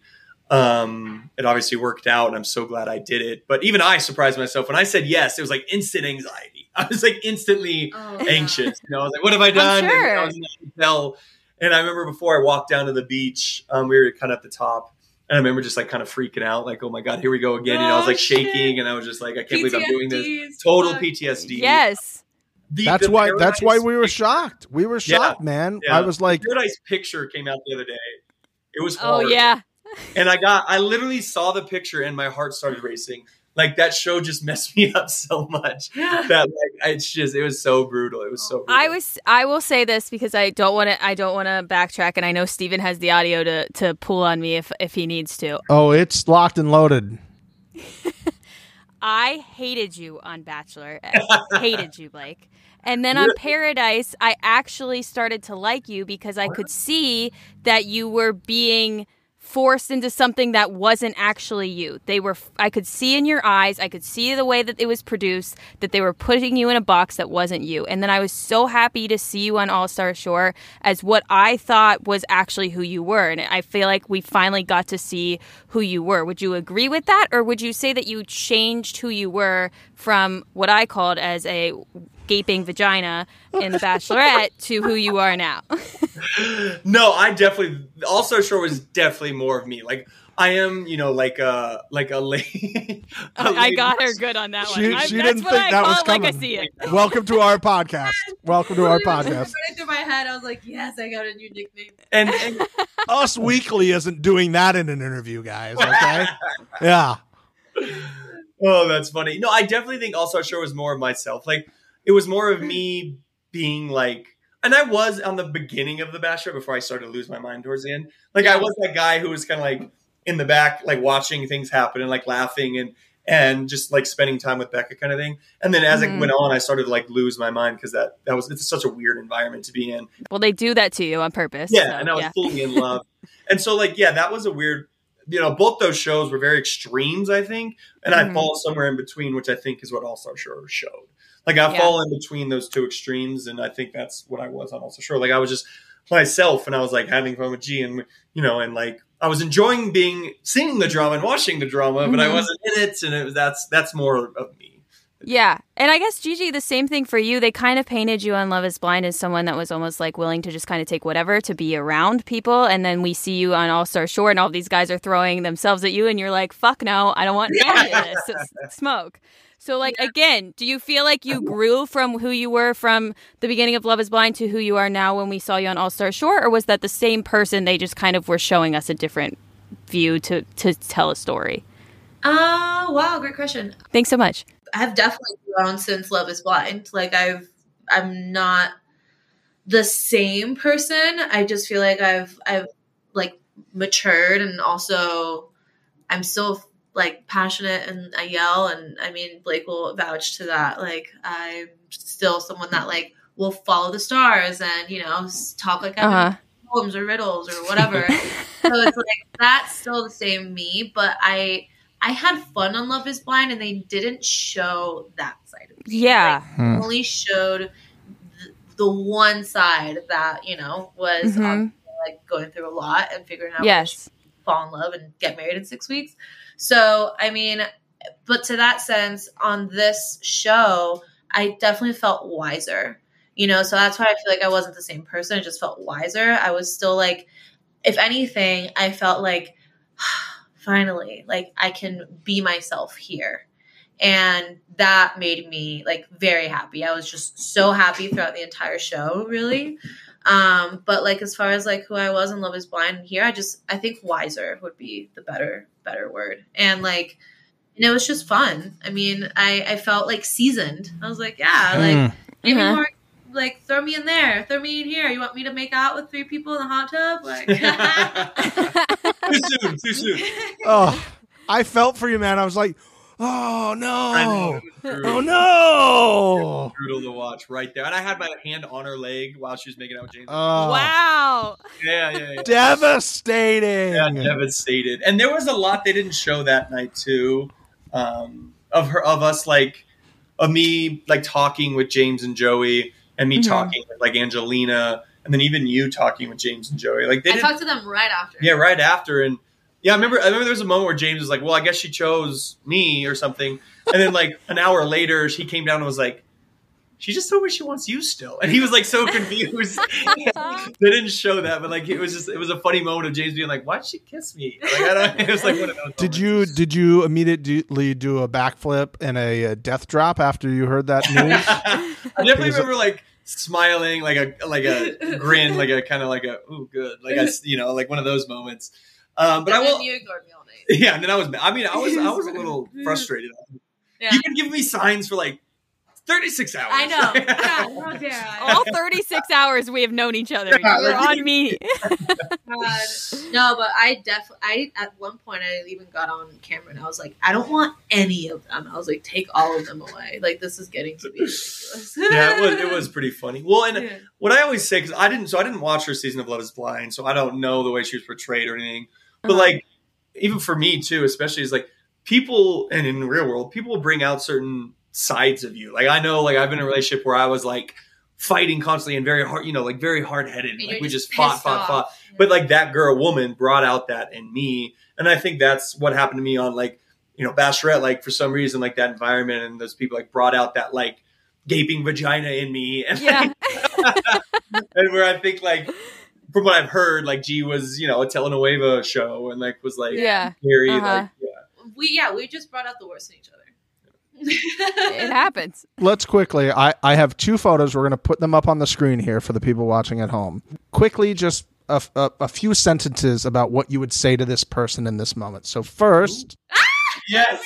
S3: um, it obviously worked out, and I'm so glad I did it. But even I surprised myself when I said yes. It was like instant anxiety. [LAUGHS] I was like instantly
S4: Oh,
S3: anxious. You know, I was like, "What have I done?" And
S2: sure.
S3: I was in the hotel, and I remember before I walked down to the beach, um, we were kind of at the top, and I remember just like kind of freaking out, like, "Oh my god, here we go again!" You know, I was
S4: Oh,
S3: like shaking,
S4: shit.
S3: and I was just like, "I can't believe I'm doing this." Total
S4: fuck.
S3: PTSD.
S2: Yes.
S3: The-
S1: That's
S3: the
S1: why. That's why we were shocked. We were
S3: Yeah.
S1: shocked, man.
S3: Yeah.
S1: I was like,
S3: Paradise picture came out the other day. It was
S2: Oh, yeah.
S3: and I got I literally saw the picture and my heart started racing. Like that show just [LAUGHS] messed me up so much [GASPS] that like it's just it was so brutal. It was so brutal.
S2: I was I will say this because I don't want to I don't want to backtrack and I know Steven has the audio to to pull on me if if he needs to.
S1: "Oh, it's locked and loaded." [LAUGHS]
S2: I hated you on Bachelor. [LAUGHS] hated you, Blake. And then on Paradise, I actually started to like you because I could see that you were being forced into something that wasn't actually you. They were I could see in your eyes, I could see the way that it was produced that they were putting you in a box that wasn't you. And then I was so happy to see you on All Star Shore as what I thought was actually who you were. And I feel like we finally got to see who you were. Would you agree with that or would you say that you changed who you were from what I called as a gaping vagina in The Bachelorette to who you are now? [LAUGHS]
S3: no, I definitely also sure was definitely more of me. Like I am, you know, like a like a lady. [LAUGHS]
S2: I got her good on that
S1: She-
S2: one.
S1: She
S2: that's
S1: didn't
S2: what
S1: think
S2: I
S1: that
S2: call
S1: was
S2: it like I
S1: coming.
S2: see it. [LAUGHS]
S1: Welcome to our podcast. Welcome to our
S4: Literally
S1: podcast.
S4: Running through my head, I was like, "Yes, I got a new nickname."
S3: And, and
S1: Us Weekly isn't doing that in an interview, guys. Okay. Yeah.
S3: Oh, that's funny. No, I definitely think All Star Shore was more of myself. Like it was more of me being like. And I was on the beginning of the Bachelor before I started to lose my mind towards the end. Like I was that guy who was kind of like in the back, like watching things happen and like laughing and and just like spending time with Becca kind of thing. And then as
S2: Mhm.
S3: it went on, I started to like lose my mind because that that was it's such a weird environment to be in.
S2: Well, they do that to you on purpose.
S3: Yeah,
S2: so,
S3: and I was
S2: yeah.
S3: fully in love. [LAUGHS] and so like yeah, that was a weird you know, both those shows were very extremes, I think. And I
S2: Mhm.
S3: fall somewhere in between, which I think is what All Star Shore showed. Like I
S2: Yeah.
S3: fall in between those two extremes, and I think that's what I was on All Star Shore. Like I was just myself and I was like having fun with G and you know, and like I was enjoying being seeing the drama and watching the drama, but I
S2: Mhm.
S3: wasn't in it, and it was that's that's more of me.
S2: Yeah. And I guess Gigi, the same thing for you. They kind of painted you on Love is Blind as someone that was almost like willing to just kind of take whatever to be around people. And then we see you on All Star Shore and all these guys are throwing themselves at you and you're like, fuck no, I don't want any of this. Smoke. So like again, do you feel like you grew from who you were from the beginning of Love is Blind to who you are now when we saw you on All Star Shore? Or was that the same person? They just kind of were showing us a different view to, to tell a story.
S4: Uh, wow, great question.
S2: Thanks so much.
S4: I've definitely grown since Love is Blind. Like I've I'm not the same person. I just feel like I've I've like matured and also I'm still like passionate and I yell and I mean Blake will vouch to that. Like I'm still someone that like will follow the stars and you know talk like
S2: Uh-huh.
S4: poems or riddles or whatever. so it's like that's still the same me, but I I had fun on Love Is Blind, and they didn't show that side of me.
S2: Yeah.
S4: Like, they only showed the, the one side that you know was
S2: Mhm.
S4: um, like going through a lot and figuring out
S2: Yes.
S4: fall in love and get married in six weeks. So, I mean, but to that sense, on this show, I definitely felt wiser. You know, so that's why I feel like I wasn't the same person. I just felt wiser. I was still like, if anything, I felt like finally, like I can be myself here. And that made me like very happy. I was just so happy throughout the entire show, really. Um, but like as far as like who I was in Love is Blind here, I just I think wiser would be the better better word. And like and it was just fun. I mean, I I felt like seasoned. I was like, yeah, like maybe
S2: Uh-huh.
S4: more like throw me in there, throw me in here. You want me to make out with three people in the hot tub? Like [LAUGHS] [LAUGHS] [LAUGHS]
S3: too soon, too soon. [LAUGHS]
S1: Oh, I felt for you, man. I was like, oh
S3: I know,
S1: no,
S3: it was brutal.
S1: oh no.
S3: brutal to watch right there. And I had my hand on her leg while she was making out with James.
S1: Oh,
S2: Wow.
S3: yeah, yeah, yeah.
S1: devastating.
S3: Yeah, devastated. And there was a lot they didn't show that night too, um, of her, of us, like of me, like talking with James and Joey, and me
S2: Mhm.
S3: talking with like Angelina, and then even you talking with James and Joey. Like they
S4: I talked to them right after.
S3: yeah, right after. And yeah, I remember. I remember there was a moment where James was like, "Well, I guess she chose me or something," and then like an hour later, she came down and was like. She just told me she wants you still, and he was like so [LAUGHS] confused. [LAUGHS] they didn't show that, but like it was just it was a funny moment of James being like, "Why'd she kiss me?" Like I don't. [LAUGHS] It was like one of those.
S1: Did
S3: moments.
S1: you did you immediately do a backflip and a, uh death drop after you heard that news?
S3: I definitely
S1: Because-
S3: remember like smiling, like a like a [LAUGHS] grin, like a kind of like a ooh good, like I you know like one of those moments. Um, but I
S4: And then
S3: will.
S4: you ignored me all night.
S3: Yeah, and then I was. I mean, I was. I was a [LAUGHS] little frustrated.
S4: Yeah.
S3: You can give me signs for like thirty six hours.
S4: I know. [LAUGHS] yeah, how?
S2: All 36 hours we have known each other.
S3: Yeah,
S2: You're
S3: like-
S2: on me. [LAUGHS]
S4: God. No, but I definitely, I at one point I even got on camera and I was like, I don't want any of them. I was like, take all of them away. Like this is getting to be ridiculous. [LAUGHS]
S3: yeah, it was. It was pretty funny. Well, and
S4: Yeah.
S3: what I always say because I didn't. So I didn't watch her season of Love Is Blind, so I don't know the way she was portrayed or anything. But
S2: Uh-huh.
S3: like, even for me too, especially is like people, and in the real world, people will bring out certain sides of you. Like I know, like I've been in a relationship where I was like fighting constantly and very hard, you know, like very hard headed. Like we
S4: just
S3: just fought, fought,
S4: off.
S3: fought. But like that girl, woman, brought out that in me, and I think that's what happened to me on like you know Bachelorette. Like for some reason, like that environment and those people like brought out that like gaping vagina in me, [LAUGHS] and
S2: yeah. [LAUGHS]
S3: and where I think like from what I've heard, like G was you know a telenovela show and like was like
S2: yeah.
S3: very
S2: Uh-huh.
S3: like yeah.
S4: we yeah, we just brought out the worst in each other.
S2: It happens.
S1: Let's quickly. I, I have two photos. We're going to put them up on the screen here for the people watching at home. Quickly, just a, a, a few sentences about what you would say to this person in this moment. So, first,
S3: yes.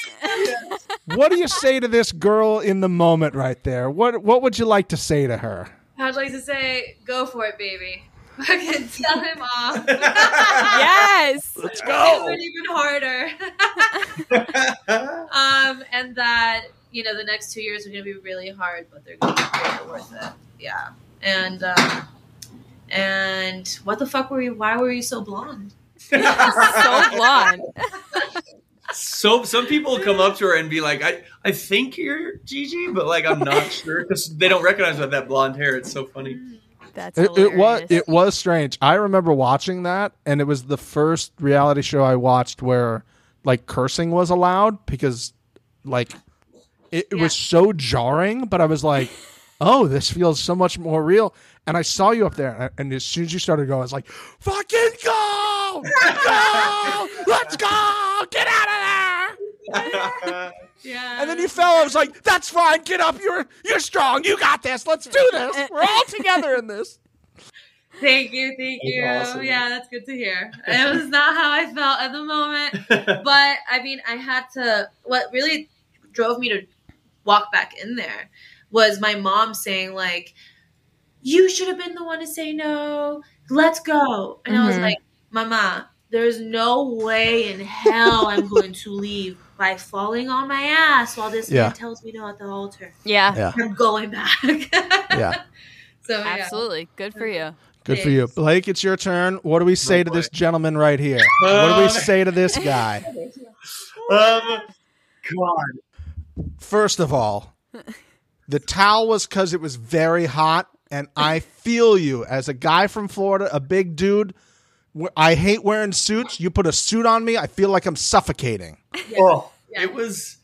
S1: what do you say to this girl in the moment right there? What What would you like to say to her?
S4: I'd like to say, go for it, baby. Fucking tell him off. [LAUGHS]
S2: yes.
S1: Let's
S4: It went even harder. [LAUGHS] um, and that you know the next two years are going to be really hard, but they're going to be worth it. Yeah, and um, and what the fuck were you? Why were you so blonde? [LAUGHS]
S2: so blonde.
S3: So some people come up to her and be like, "I I think you're Gigi, but like I'm not sure because they don't recognize with that blonde hair." It's so funny.
S2: That's
S1: It, it was it was strange. I remember watching that, and it was the first reality show I watched where like cursing was allowed because like it, it
S4: Yeah.
S1: was so jarring. But I was like, [LAUGHS] oh, this feels so much more real. And I saw you up there, and as soon as you started going, I was like, fucking go, [LAUGHS] go, let's go, get out of. [LAUGHS]
S4: Yeah,
S1: And then you fell. I was like, "That's fine. Get up. You're you're strong. You got this. Let's do [LAUGHS] this. We're all together in this."
S4: Thank you, thank
S3: That's
S4: you.
S3: awesome.
S4: Yeah, that's good to hear. It was not how I felt at the moment. [LAUGHS] but I mean, I had to. What really drove me to walk back in there was my mom saying like, "You should have been the one to say no. Let's go." And I was
S2: Mhm.
S4: like, "Mama, there's no way in hell I'm going to leave by falling on my ass while this
S1: Yeah.
S4: man tells me no at the altar.
S2: yeah.
S1: Yeah.
S4: I'm going back." [LAUGHS]
S1: Yeah.
S4: So yeah.
S2: Absolutely. Good for you.
S1: Good for you, Blake. It's your turn. What do we say to
S3: boy.
S1: this gentleman right here? What do we
S3: Um,
S1: say to this guy? [LAUGHS]
S3: um, God,
S1: First of all, the towel was because it was very hot, and I feel you as a guy from Florida, a big dude. Wh- I hate wearing suits. You put a suit on me, I feel like I'm suffocating.
S3: oh,
S4: Yeah.
S3: it was.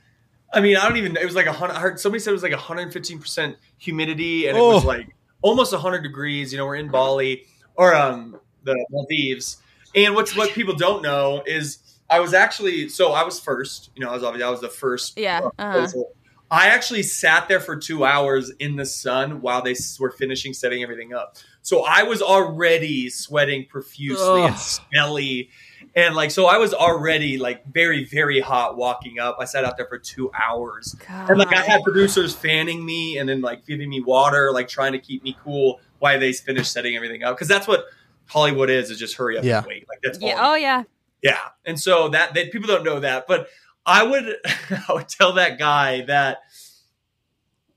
S3: I mean, I don't even. It was like a hundred. I heard somebody said it was like 115 percent humidity, and it was
S1: Oh.
S3: like almost 100 degrees. You know, we're in Bali or um the Maldives, and what's what people don't know is I was actually so I was first. You know, I was obviously I was the first.
S2: Yeah,
S3: uh,
S2: uh-huh.
S3: Proposal. I actually sat there for two hours in the sun while they were finishing setting everything up. So I was already sweating profusely and smelly. And like, so I was already like very, very hot walking up. I sat out there for two hours. And like, I had producers fanning me and then like giving me water, like trying to keep me cool while they finished setting everything up. Cause that's what Hollywood is, is just hurry up
S1: Yeah.
S3: and wait. Like, that's all
S2: Yeah. Oh yeah.
S3: yeah, and so that they, people don't know that, but I would [LAUGHS] I would tell that guy that,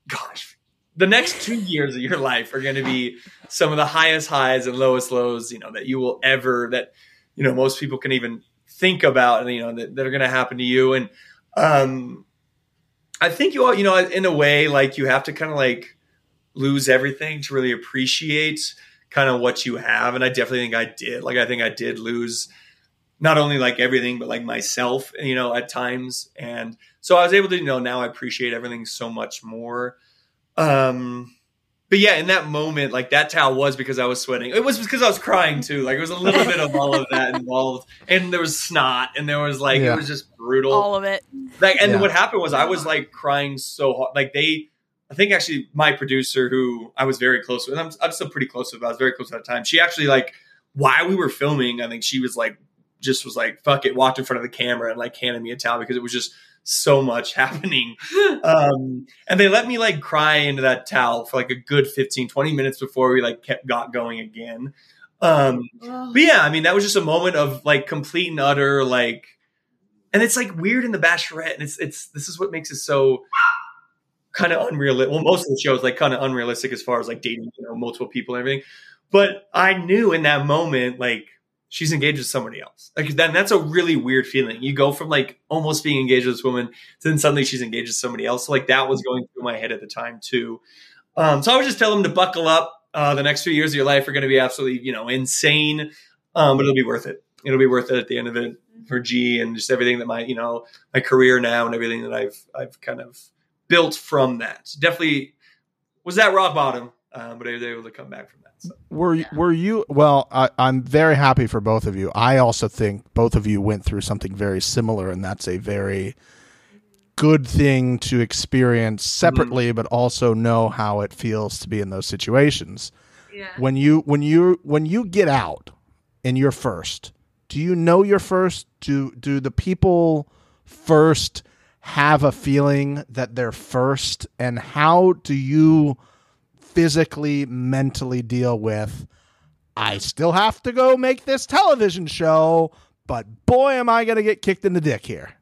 S3: gosh, the next two years of your life are going to be some of the highest highs and lowest lows, you know, that you will ever that you know most people can even think about, and you know that, that are going to happen to you, and um, I think you all, you know, in a way, like you have to kind of like lose everything to really appreciate kind of what you have, and I definitely think I did. Like I think I did lose not only like everything but like myself you know at times. And so i was able to you know now i appreciate everything so much more. Um but yeah in that moment like that towel was because i was sweating. It was because i was crying too. Like it was a little bit of all of that [LAUGHS] involved. And there was snot and there was like
S1: Yeah.
S3: it was just brutal.
S2: All of it.
S3: like and
S1: Yeah.
S3: what happened was i was like crying so hard like they i think actually my producer who i was very close with i'm, I'm still pretty close with i was very close at the time. She actually like while we were filming i think she was like just was like fuck it walked in front of the camera and like handed me a towel because it was just so much [LAUGHS] happening [LAUGHS] um and they let me like cry into that towel for like a good 15 20 minutes before we like kept got going again um but yeah, I mean, that was just a moment of like complete and utter like, and it's like weird in the Bachelorette, and it's it's this is what makes it so kind of unrealistic. Well, most of the shows like kind of unrealistic as far as like dating, you know, multiple people and everything. But I knew in that moment, like she's engaged with somebody else. Like then that's a really weird feeling. You go from like almost being engaged with this woman to then suddenly she's engaged with somebody else. So like that was going through my head at the time too. Um, so I would just tell them to buckle up. Uh, the next few years of your life are going to be absolutely, you know, insane, um, but it'll be worth it. It'll be worth it at the end of it for G and just everything that my, you know, my career now and everything that I've, I've kind of built from that. Definitely was that rock bottom, um, but I was able to come back from that. So.
S1: Were
S4: Yeah.
S1: were you? Well, I, I'm very happy for both of you. I also think both of you went through something very similar, and that's a very good thing to experience separately, but also know how it feels to be in those situations.
S4: Yeah.
S1: When you when you when you get out and you're first, do you know you're first? Do do the people first have a feeling that they're first, and how do you? Physically, mentally deal with. I still have to go make this television show, but boy, am I going to get kicked in the dick here.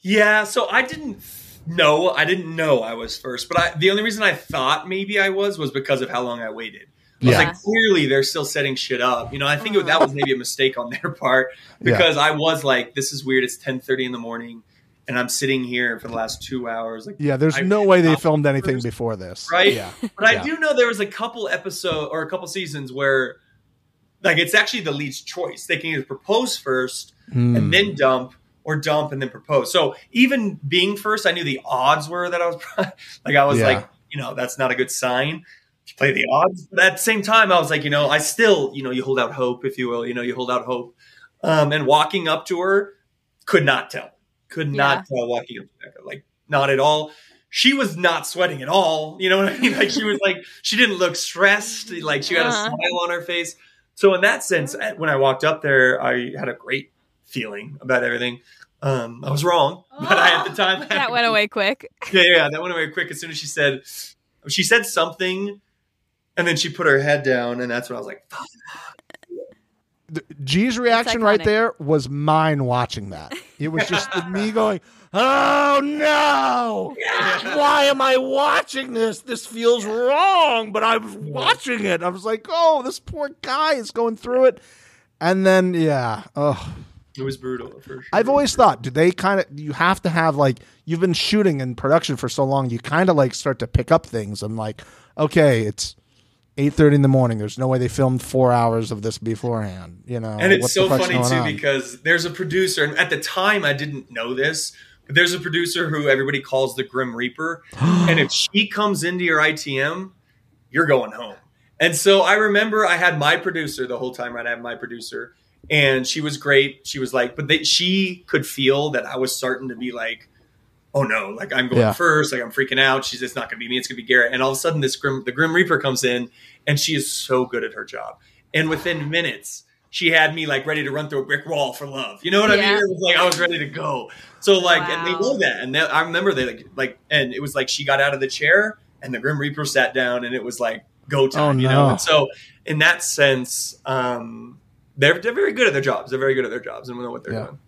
S3: Yeah, so I didn't know. I didn't know I was first, but I, the only reason I thought maybe I was was because of how long I waited. I was
S1: Yeah.
S3: like, clearly they're still setting shit up. You know, I think it, that was maybe a mistake on their part because I was like, this is weird. It's ten thirty in the morning, and I'm sitting here for the last two hours. Like,
S1: Yeah, there's
S3: I-
S1: no way they filmed anything
S3: first,
S1: before this.
S3: right?
S1: Yeah.
S3: But I do know there was a couple episode or a couple seasons where, like, it's actually the lead's choice. They can either propose first
S1: Hmm.
S3: and then dump or dump and then propose. So even being first, I knew the odds were that I was [LAUGHS] like I was
S1: Yeah.
S3: like, you know, that's not a good sign. You play the odds, but at the same time, I was like, you know, I still, you know, you hold out hope, if you will, you know, you hold out hope. Um, and walking up to her, could not tell, could not tell walking up to her, like not at all. She was not sweating at all. You know what I mean? Like she was like, she didn't look stressed. Like she had a
S2: Uh-huh.
S3: smile on her face. So in that sense, when I walked up there, I had a great feeling about everything. Um, I was wrong, [LAUGHS] but I at the time [LAUGHS]
S2: That went away quick. [LAUGHS]
S3: Yeah, yeah, that went away quick. As soon as she said, she said something, and then she put her head down, and that's when I was like, Fuck.
S1: Th- G's reaction right there was mine watching that. It was just me going, "Oh no! Why am I watching this? This feels wrong." But I was watching it. I was like, "Oh, this poor guy is going through it." And then, yeah, oh,
S3: it was brutal for sure.
S1: I've always thought, do they kind of? You have to have like you've been shooting in production for so long, you kind of like start to pick up things. I'm like, okay, it's. Eight thirty in the morning. There's no way they filmed four hours of this beforehand. You know,
S3: and it's so funny too
S1: on?
S3: because there's a producer, and at the time I didn't know this, but there's a producer who everybody calls the Grim Reaper, [GASPS] and if she comes into your ITM, you're going home. And so I remember I had my producer the whole time. Right, I had my producer, and she was great. She was like, but they, she could feel that I was starting to be like, oh no, like I'm going
S1: Yeah.
S3: first, like I'm freaking out. She's it's not going to be me, it's going to be Garrett. And all of a sudden, this grim, the Grim Reaper comes in, and she is so good at her job. And within minutes, she had me like ready to run through a brick wall for love. You know what I mean? It was like I was ready to go. So like, and they know that, and they, I remember they like like, and it was like she got out of the chair, and the Grim Reaper sat down, and it was like go time.
S1: Oh,
S3: You know. And so in that sense, um, they're they're very good at their jobs. They're very good at their jobs and we'll know what they're
S1: Yeah.
S3: doing.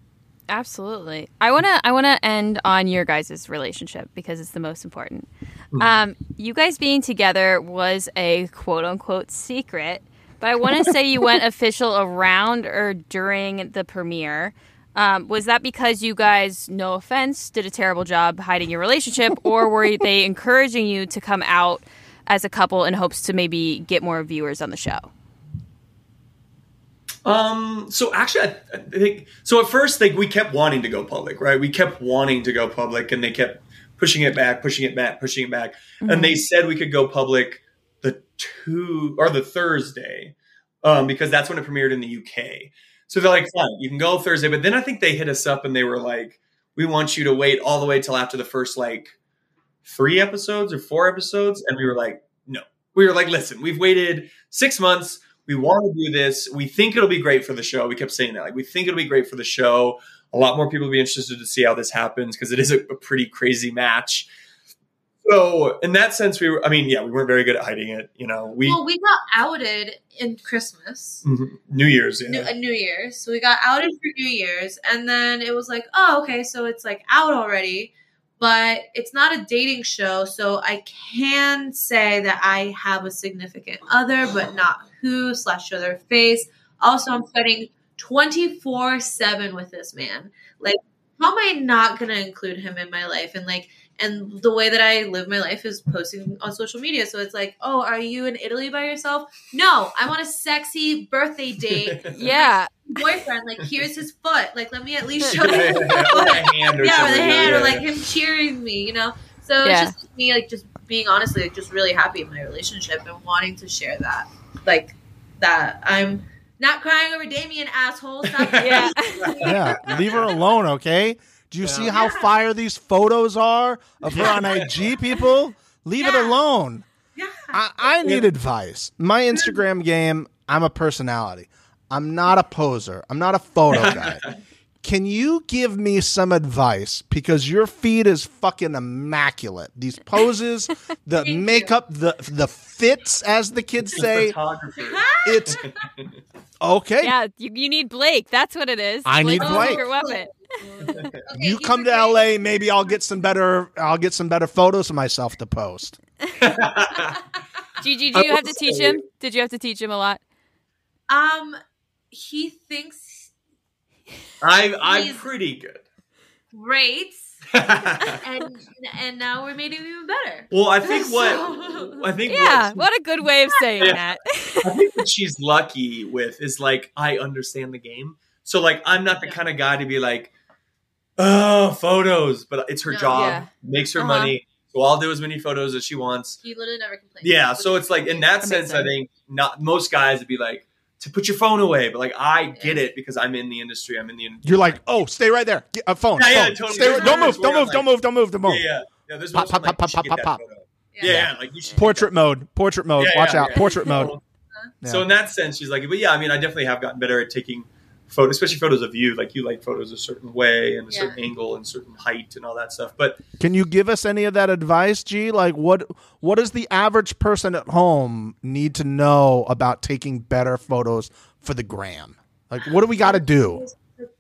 S2: Absolutely. I want to I want to end on your guys' relationship because it's the most important.
S3: Hmm.
S2: Um, you guys being together was a quote unquote secret, but I want to say you went [LAUGHS] official around or during the premiere. Um, was that because you guys, no offense, did a terrible job hiding your relationship, or were [LAUGHS] they encouraging you to come out as a couple in hopes to maybe get more viewers on the show?
S3: Um. So actually, I, I think so. At first, like we kept wanting to go public, right? We kept wanting to go public, and they kept pushing it back, pushing it back, pushing it back. And they said we could go public the two or the Thursday, um, because that's when it premiered in the UK. So they're like, fine, you can go Thursday. But then I think they hit us up and they were like, we want you to wait all the way till after the first like three episodes or four episodes. And we were like, no. We were like, listen, we've waited six months. We want to do this. We think it'll be great for the show. We kept saying that. Like, we think it'll be great for the show. A lot more people will be interested to see how this happens because it is a, a pretty crazy match. So, in that sense, we were, I mean, yeah, we weren't very good at hiding it. You know, we,
S4: well, we got outed in Christmas.
S3: Mhm. New Year's, yeah.
S4: New, uh, New Year's. So we got outed for New Year's, and then it was like, oh, okay, so it's like out already, but it's not a dating show, so I can say that I have a significant other, but not who slash show their face. Also, I'm spending 24 7 with this man. Like, how am I not going to include him in my life? And like, and the way that I live my life is posting on social media. So it's like, oh, are you in Italy by yourself? No, I'm on a sexy birthday date. [LAUGHS]
S2: Yeah.
S4: Boyfriend, like, here's his foot. Like, let me at least [LAUGHS] show
S3: Or
S4: you. [LAUGHS]
S3: a hand or
S4: yeah, with a hand,
S3: Yeah,
S4: or like
S3: yeah.
S4: him cheering me, you know. So
S2: Yeah.
S4: it's just me, like, just being honestly, like, just really happy in my relationship and wanting to share that, like, that I'm not crying over Damian, asshole. Stop [LAUGHS]
S2: Yeah.
S1: Yeah, leave her alone, okay? Do you see how fire these photos are of her on IG, people? Leave it alone.
S4: Yeah.
S1: I, I need advice. My Instagram game, I'm a personality. I'm not a poser. I'm not a photo [LAUGHS] guy. Can you give me some advice? Because your feed is fucking immaculate. These [LAUGHS] poses, the
S4: you.
S1: makeup, the the fits, as the kids say. It's [LAUGHS] okay.
S2: Yeah, you, you need Blake. That's what it is.
S1: I need
S2: Blake's the
S1: Blake.
S2: secret weapon. [LAUGHS]
S4: Okay,
S1: you come to LA, maybe I'll get some better. I'll get some better photos of myself to post.
S2: Gigi, do you have to teach him? Did you have to teach him a lot?
S4: Um, he thinks
S3: I, [LAUGHS] I'm
S4: He's-
S3: pretty good.
S4: great, [LAUGHS] and and now we're made him even better.
S3: well, I think [LAUGHS]
S4: So-
S3: what I think
S2: Yeah,
S3: what,
S2: what a good way of saying
S3: Yeah.
S2: that.
S3: I think what she's lucky with is like I understand the game. So like I'm not the
S4: Yeah.
S3: kind of guy to be like, oh, photos, but it's her
S4: No.
S3: job,
S2: Yeah.
S3: makes her
S2: Uh-huh.
S3: money. So I'll do as many photos as she wants.
S4: He literally never complains.
S3: Yeah, so it's like in that
S2: That makes
S3: sense, I think not most guys would be like to put your phone away, but like I get it because I'm in the industry. I'm in the industry.
S1: You're like, oh, stay right there. Get a phone.
S3: Yeah, yeah,
S1: phone.
S3: totally.
S1: Stay right-
S3: There's
S1: don't move.
S3: moments
S1: Don't move.
S3: I'm
S1: Don't move. Don't move. Don't move.
S3: yeah, yeah, yeah. There's
S1: Pop, pop,
S3: like,
S1: pop,
S3: you
S1: pop, pop, pop.
S4: Yeah.
S3: Yeah, yeah, like you should
S1: Portrait mode. Portrait mode.
S3: Yeah,
S1: Watch
S3: yeah,
S1: out.
S3: yeah.
S1: Portrait mode.
S3: So- [LAUGHS]
S1: Yeah.
S3: So in that sense, she's like, but yeah, I mean, I definitely have gotten better at taking photos, especially photos of you. Like you like photos a certain way and a
S4: Yeah.
S3: certain angle and certain height and all that stuff. But
S1: Can you give us any of that advice, G? Like, what what does the average person at home need to know about taking better photos for the gram? Like, what do we got to do?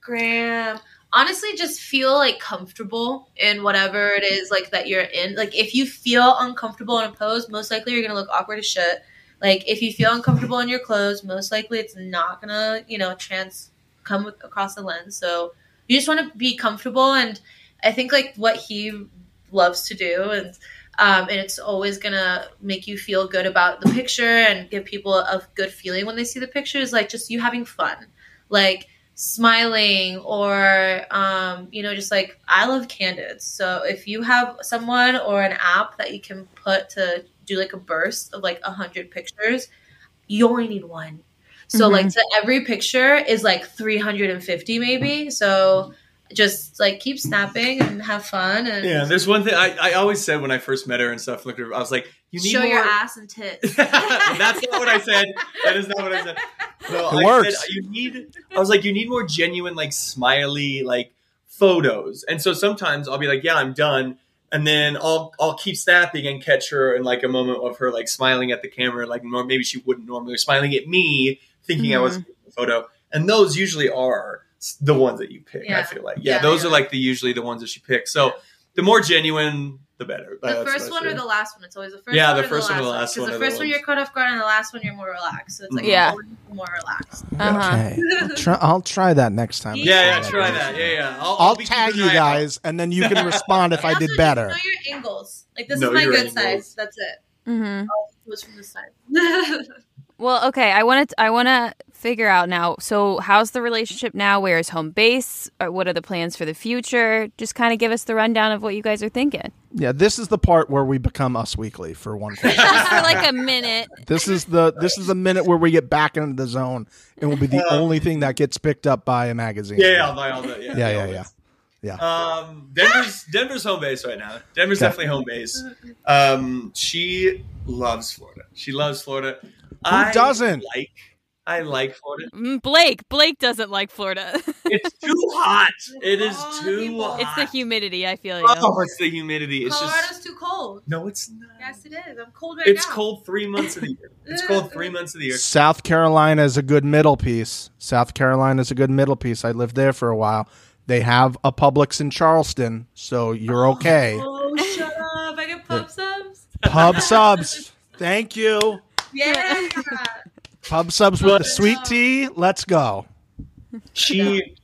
S4: Graham. Honestly, just feel like comfortable in whatever it is like that you're in. Like if you feel uncomfortable in a pose, most likely you're gonna look awkward as shit. Like if you feel uncomfortable in your clothes, most likely it's not gonna, you know, trans come with, across the lens. So you just want to be comfortable, and I think like what he loves to do, and um, and it's always gonna make you feel good about the picture and give people a good feeling when they see the picture. Is like just you having fun, like smiling or um, you know just like i love candids so if you have someone or an app that you can put to do like a burst of like 100 pictures you only need one so
S2: Mhm.
S4: like to every picture is like 350 maybe so just like keep snapping and have fun and
S3: yeah, there's one thing I, I always said when I first met her and stuff. Looked at her, I was like, you need
S4: show
S3: more.
S4: your ass and tits [LAUGHS]
S3: That's not what I said. That is not what I said. No,
S1: It
S3: I
S1: works.
S3: Said, you need. I was like, you need more genuine, like smiley, like photos. And so sometimes I'll be like, yeah, I'm done. And then I'll I'll keep snapping and catch her in like a moment of her like smiling at the camera, like nor- maybe she wouldn't normally, smiling at me, thinking I was
S2: Mhm.
S3: taking the photo. And those usually are the ones that you pick. I feel like, yeah,
S4: Yeah,
S3: those
S4: yeah.
S3: are like the usually the ones that she picks. So the more genuine, the better.
S4: the
S3: That's
S4: first one or the last one. It's always the first
S3: Yeah,
S4: one
S3: the
S4: or
S3: first one or the last
S4: Because
S3: one
S4: the
S3: are the
S4: first one
S3: ones.
S4: you're caught off guard, and the last one you're more relaxed. So it's like
S2: Yeah.
S4: more relaxed.
S2: Uh-huh.
S1: Okay, I'll try, I'll try that next time.
S4: Yeah,
S3: Yeah, yeah,
S4: Yeah.
S3: try that. Yeah, yeah. I'll,
S1: I'll
S3: be
S1: tag you
S3: an out.
S1: guys, and then you can respond if [LAUGHS] I did better.
S4: Know your angles. Like this
S3: Know
S4: is my good
S3: angles.
S4: size. That's it.
S2: hmm
S4: It was from the side. [LAUGHS]
S2: Well, okay. I want to. I want to figure out now. So, how's the relationship now? Where is home base? What are the plans for the future? Just kind of give us the rundown of what you guys are thinking,
S1: Yeah, this is the part where we become us weekly for one [LAUGHS]
S2: just for like a minute.
S1: this is the this is the minute where we get back into the zone, and will be the only thing that gets picked up by a magazine.
S3: Yeah, yeah, I'll buy all that. Yeah,
S1: yeah, yeah, yeah. Yeah.
S3: Um, Denver's Denver's home base right now. Denver's
S1: Okay.
S3: definitely home base. Um, she loves Florida. She loves Florida. Who
S1: doesn't?
S3: like? I like Florida.
S2: Mm, Blake. Blake doesn't like Florida. [LAUGHS]
S3: It's too hot. It is too hot.
S2: it's the humidity. I feel you.
S3: Oh, it's the humidity. It's
S4: Colorado's
S3: just
S4: too cold.
S3: no, it's not.
S4: Yes, it is. I'm cold right
S3: It's
S4: now.
S3: It's cold three months of the year. [LAUGHS] It's cold three months of the year.
S1: South Carolina is a good middle piece. South Carolina is a good middle piece. I lived there for a while. They have a Publix in Charleston, so you're okay.
S4: Oh, shut up! I get pub subs.
S1: Pub subs. Thank you.
S4: Yeah.
S1: Pub subs with the sweet tea. Let's go.
S3: she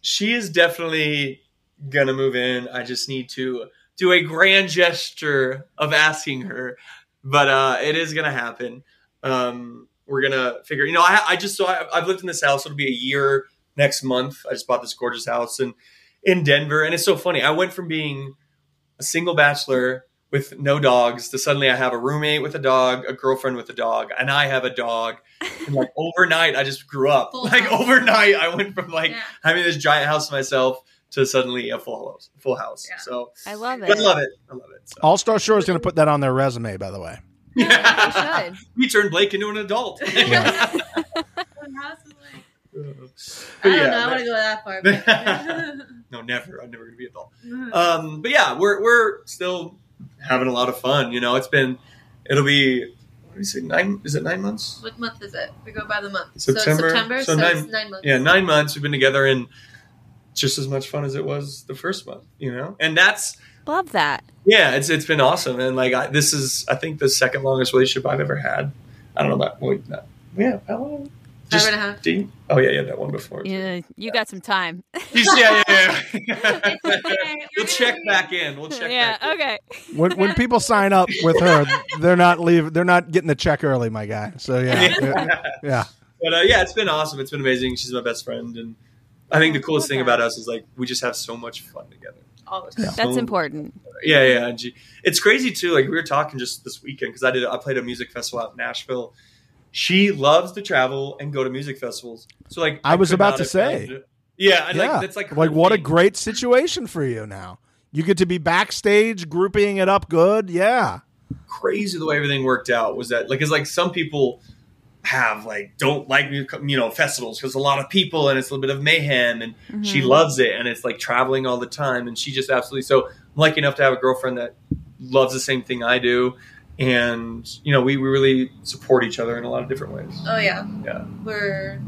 S3: she is definitely gonna move in. I just need to do a grand gesture of asking her, but uh, it is gonna happen. Um, we're gonna figure. You know, I, I just so I, I've lived in this house. It'll be a year next month. I just bought this gorgeous house in in Denver, and it's so funny. I went from being a single bachelor with no dogs to suddenly I have a roommate with a dog, a girlfriend with a dog, and I have a dog. And like [LAUGHS] overnight, I just grew up.
S4: Full
S3: like
S4: house.
S3: overnight, I went from like
S4: Yeah.
S3: having this giant house to myself to suddenly a full house. Full house.
S4: Yeah.
S3: So
S2: I love it.
S3: I love it. I love it. So.
S1: All Star Shore is going to put that on their resume, by the way.
S2: They should. [LAUGHS]
S3: we turned Blake into an adult. [LAUGHS]
S1: Yeah.
S4: Our house is like-
S3: But
S4: I don't
S3: yeah,
S4: know. I want to go that far. But
S3: no, never. I'm never gonna be an adult. Um, but yeah, we're we're still having a lot of fun. You know, it's been it'll be what do you say nine? Is it nine months?
S4: what month is it? We go by the month.
S3: September?
S4: So September.
S3: So
S4: So,
S3: nine-
S4: it's nine months.
S3: Yeah, nine months. We've been together and just as much fun as it was the first month. You know, and that's
S2: Love that.
S3: yeah, it's it's been awesome. And like I, this is I think the second longest relationship I've ever had. I don't know about wait, not, yeah, how long?
S4: Five and a half.
S3: Do you- oh yeah, yeah, that one before.
S2: Yeah, you got some time. [LAUGHS] [LAUGHS]
S3: yeah, yeah, yeah.
S4: okay. [LAUGHS]
S3: we'll check back in. We'll check
S2: yeah.
S3: back. in.
S2: Okay.
S1: When when people sign up with her, they're not leave. They're not getting the check early, my guy. So yeah, yeah. yeah.
S3: But uh, yeah, it's been awesome. It's been amazing. She's my best friend, and I think the coolest thing about us is like we just have so much fun together.
S4: All the time.
S2: That's
S3: So-
S2: important.
S3: Yeah, yeah. And she, it's crazy too. Like we were talking just this weekend because I did. I played a music festival out in Nashville. She loves to travel and go to music festivals. So like
S1: I was about to say.
S3: found- Yeah,
S1: yeah.
S3: like that's like
S1: like what a great situation for you now. You get to be backstage, grouping it up good. Yeah.
S3: crazy the way everything worked out was that like it's like some people have like don't like you know festivals because a lot of people and it's a little bit of mayhem and she
S2: Mhm.
S3: loves it and it's like traveling all the time and she just absolutely so I'm lucky enough to have a girlfriend that loves the same thing I do and you know we, we really support each other in a lot of different ways
S4: Oh yeah.
S3: Yeah.
S4: We're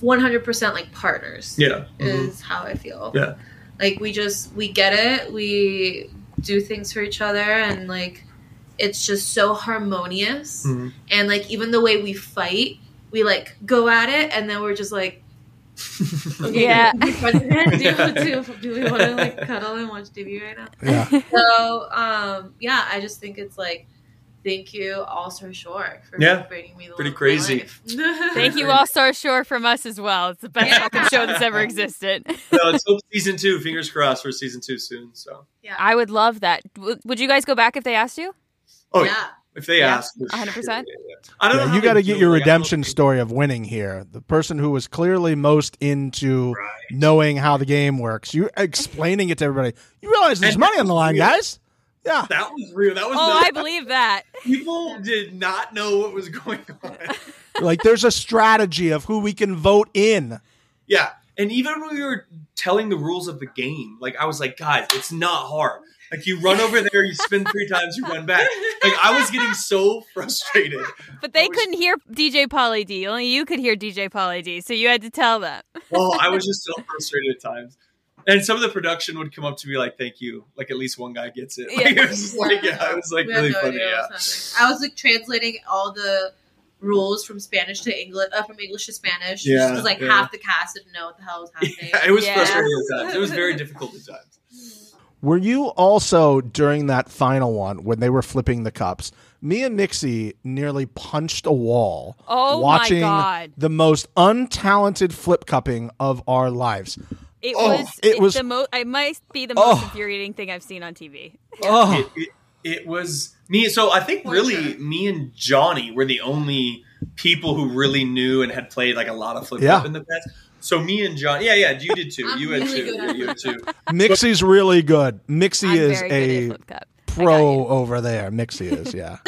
S4: one hundred percent like partners.
S3: yeah.
S4: Is how I feel.
S3: Yeah.
S4: Like we just we get it. We do things for each other, and like it's just so harmonious.
S3: Mhm.
S4: And like even the way we fight, we like go at it, and then we're just like. Okay,
S2: Yeah. [LAUGHS]
S4: do, do, do, do we want to like cuddle and watch TV right now?
S1: Yeah.
S4: So, um, yeah, I just think it's like, thank you, All Star Shore, for
S3: Yeah.
S4: bringing me the
S3: Pretty
S4: love of my
S3: crazy.
S4: life. [LAUGHS]
S2: Thank you, All Star Shore, from us as well. It's the best
S4: Yeah.
S2: fucking show that's ever existed. [LAUGHS]
S3: no, let's hope season two fingers crossed for season two soon so
S4: Yeah.
S2: I would love that. W- Would you guys go back if they asked you?
S3: oh
S4: yeah.
S3: If they
S2: Yeah,
S3: ask
S2: 100%.
S3: sure. Yeah, yeah. I don't know
S1: Yeah,
S3: how
S1: you got to get your
S3: Like, I don't know
S1: redemption story of winning here. The person who was clearly most into
S3: Right.
S1: knowing how the game works. You explaining it to everybody. You realize there's
S3: And
S1: money on the line,
S3: real.
S1: guys. Yeah.
S3: That was real. That was
S2: Oh,
S3: not,
S2: I believe that. [LAUGHS]
S3: people did not know what was going on. [LAUGHS]
S1: like there's a strategy of who we can vote in.
S3: Yeah, and even when we were telling the rules of the game, like I was like, guys, it's not hard. Like you run over there, you spin three times, you run back. Like I was getting so frustrated.
S2: But they
S3: was-
S2: couldn't hear DJ Pauly D. Only you could hear DJ Pauly D. So you had to tell them.
S3: Oh, I was just so frustrated at times. And some of the production would come up to me like, "Thank you." Like at least one guy gets it. Like,
S2: Yeah. [LAUGHS]
S3: it was like, yeah, it was like
S4: We
S3: really
S4: no
S3: funny. Yeah.
S4: what's. I was like translating all the rules from Spanish to English, uh, from English to Spanish.
S3: Yeah,
S4: because like
S3: yeah.
S4: half the cast didn't know what the hell was happening. [LAUGHS]
S3: Yeah, it was
S2: Yeah.
S3: frustrating at times. It was very difficult at times. [LAUGHS]
S1: Were you also during that final one when they were flipping the cups? Me and Mixie nearly punched a wall
S2: Oh
S1: watching
S2: my god!
S1: the most untalented flip cupping of our lives.
S2: It
S1: Oh,
S2: was.
S1: it
S2: It
S1: was-
S2: the most. It might be the most
S1: Oh.
S2: infuriating thing I've seen on TV.
S1: Oh,
S3: it, it, it was me. So I think really
S4: Torture.
S3: me and Johnny were the only people who really knew and had played like a lot of flip
S1: Yeah.
S3: cup in the past. So me and John, yeah, yeah, you did too.
S4: I'm
S3: you had
S4: really
S3: two.
S4: good
S3: Yeah, you had two. [LAUGHS]
S1: Mixie's really good. Mixie
S2: I'm
S1: is
S2: very good at
S1: a pro over there. Mixie is, yeah. [LAUGHS]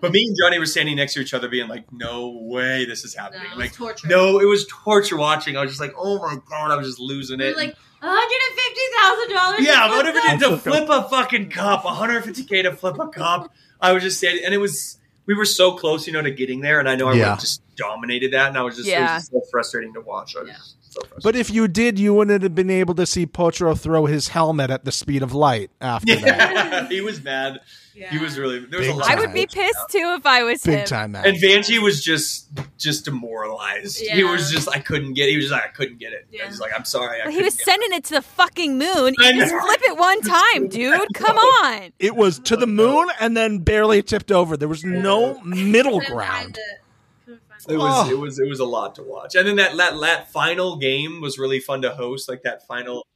S3: But me and Johnny were standing next to each other, being like, "No way, this is
S4: No,
S3: happening."
S4: it was
S3: like,
S4: torture.
S3: no, it was torture watching. I was just like, "Oh my god," I was just losing
S4: we
S3: it.
S4: were like hundred and fifty thousand dollars.
S3: yeah, whatever it is to
S1: Flip
S3: flip a fucking cup, 150k to flip a cup. I was just saying, and it was we were so close, you know, to getting there, and I know I
S1: Yeah.
S3: would've just dominated that, and I was just it
S2: Yeah.
S3: was just so frustrating to watch. I was
S4: Yeah.
S3: just So.
S1: But if you did, you wouldn't have been able to see Potro throw his helmet at the speed of light after that. [LAUGHS]
S3: he was mad. He was really there was
S1: Big
S3: a lot.
S2: I would be pissed too if I was
S1: Big
S2: him.
S1: time match.
S3: And Vanjie was just just demoralized. He was just I couldn't get. It. He was like I couldn't get it. I
S4: Yeah.
S3: was like I'm sorry. I
S2: He was
S3: get
S2: sending it to the fucking moon.
S3: I
S2: You just flip it one time, dude. Come [LAUGHS] on.
S1: It was to the moon and then barely tipped over. There was no middle
S4: Couldn't
S1: ground.
S4: It. Couldn't find
S3: It was
S1: Oh.
S3: it was it was a lot to watch, and then that that, that final game was really fun to host. Like that final.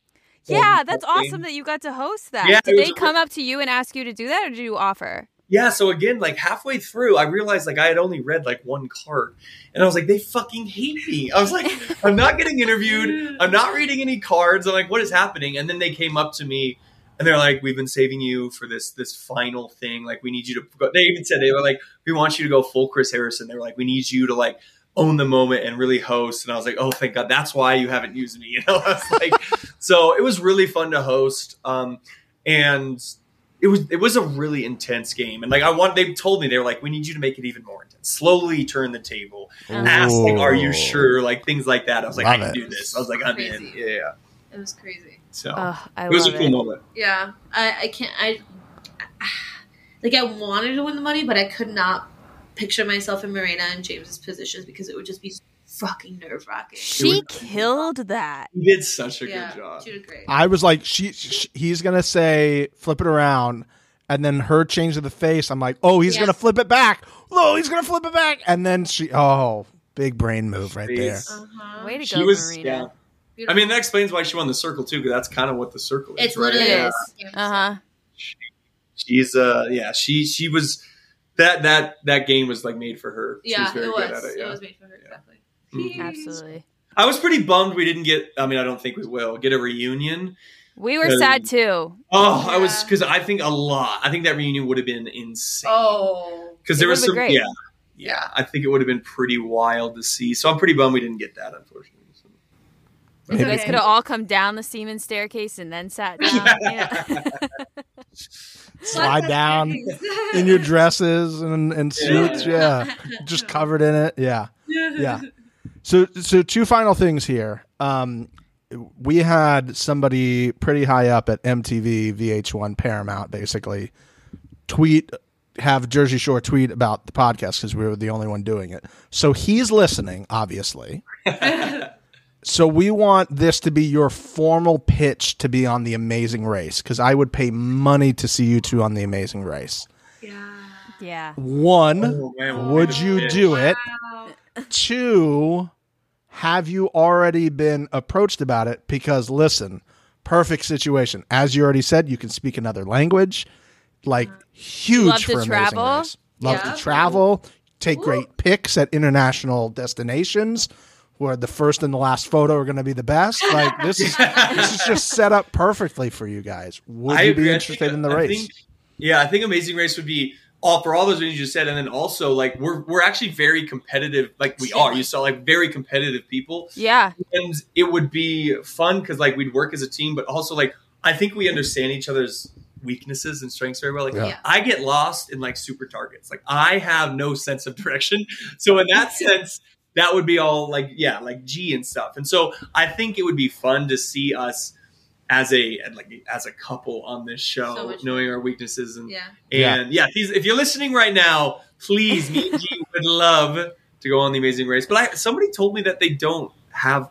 S2: Yeah, that's
S3: game.
S2: awesome that you got to host that.
S3: Yeah,
S2: did
S3: was
S2: they come up to you and ask you to do that, or did you offer?
S3: Yeah, so again, like halfway through, I realized like I had only read like one card, and I was like, they fucking hate me. I was like, [LAUGHS] I'm not getting interviewed. I'm not reading any cards. I'm like, what is happening? And then they came up to me, and they're like, we've been saving you for this this final thing. Like, we need you to. Go. They even said they were like, we want you to go full Chris Harrison. They were like, we need you to like own the moment and really host. And I was like, oh, thank God, that's why you haven't used me. [LAUGHS] You know, I was like, so it was really fun to host. Um, and it was it was a really intense game and like i want they told me they were like we need you to make it even more intense slowly turn the table ask like are you sure like things like that i was like i
S1: Love
S3: can
S1: it.
S3: do this i was like i'm in
S4: Crazy.
S3: yeah
S4: It was crazy.
S3: So
S2: Ugh, I
S3: it was
S2: love
S3: a cool
S2: it.
S3: moment
S4: Yeah, I, I can't. I like I wanted to win the money, but I could not picture myself in Marina and James's positions because it would just be fucking nerve wracking.
S2: She killed that.
S3: you did such a
S4: Yeah,
S3: good job
S4: she did great.
S1: I was like, she, she he's gonna say flip it around, and then her change of the face. I'm like, oh, he's
S4: Yeah.
S1: gonna flip it back. Oh, he's gonna flip it back, and then she, oh, big brain move right there.
S4: Uh-huh.
S2: Way to
S3: she
S2: go,
S3: was
S2: Marina.
S3: yeah
S4: Beautiful.
S3: i mean that explains why she won the circle too because that's kind of what the circle is
S4: it's
S3: right?
S4: literally
S2: It
S3: Yeah.
S2: is. Uh huh.
S3: she's uh yeah she she was that that that game was like made for her she
S4: Yeah,
S3: was very
S4: it
S3: good
S4: was.
S3: at it
S4: It was made for her exactly.
S3: Mhm.
S2: Absolutely.
S3: I was pretty bummed we didn't get. I mean, I don't think we will get a reunion.
S2: We were
S3: Um,
S2: sad too.
S3: Oh, I was because I think a lot. I think that reunion would have been insane.
S4: Oh,
S3: because there was some.
S2: great.
S3: Yeah, yeah. I think it would have been pretty wild to see. So I'm pretty bummed we didn't get that, unfortunately. So.
S2: You
S1: Maybe-
S2: guys could have all come down the Siemens staircase and then sat [LAUGHS] down. yeah. [LAUGHS]
S1: Slide down in your dresses and, and suits, yeah, just [LAUGHS] covered in it, yeah. yeah. So, so two final things here. Um, we had somebody pretty high up at MTV, VH1, Paramount, basically tweet, have Jersey Shore tweet about the podcast because we were the only one doing it. So he's listening, obviously. So we want this to be your formal pitch to be on the Amazing Race because I would pay money to see you two on the Amazing Race.
S4: yeah.
S2: yeah.
S1: One,
S3: Oh, man,
S1: would you
S3: bitch.
S1: do it?
S4: Wow. [LAUGHS]
S1: Two, have you already been approached about it? Because listen, perfect situation. As you already said, you can speak another language. Like huge
S2: Love to
S1: for Amazing
S2: travel.
S1: Race. Love
S4: Yeah.
S1: to travel. Take
S4: Ooh.
S1: great pics at international destinations where the first and the last photo are going to be the best. Like [LAUGHS] this is this is just set up perfectly for you guys. Would
S3: I
S1: you
S3: agree.
S1: be
S3: I
S1: interested
S3: think-
S1: in the
S3: I
S1: race?
S3: think- yeah, I think Amazing Race would be all for all those reasons you said, and then also like we're we're actually very competitive. Like we are. You saw like very competitive people.
S2: Yeah.
S3: and it would be fun because like we'd work as a team, but also like I think we understand each other's weaknesses and strengths very well. Like
S1: Yeah.
S4: Yeah.
S3: I get lost in like super targets. Like I have no sense of direction. So in that [LAUGHS] sense, that would be all like yeah, like G and stuff. And so I think it would be fun to see us as a like as a couple on this show,
S4: So much
S3: knowing our weaknesses and
S4: Yeah.
S3: and yeah, if, he's, if you're listening right now, please, me and G [LAUGHS] would love to go on the Amazing Race. But I, somebody told me that they don't have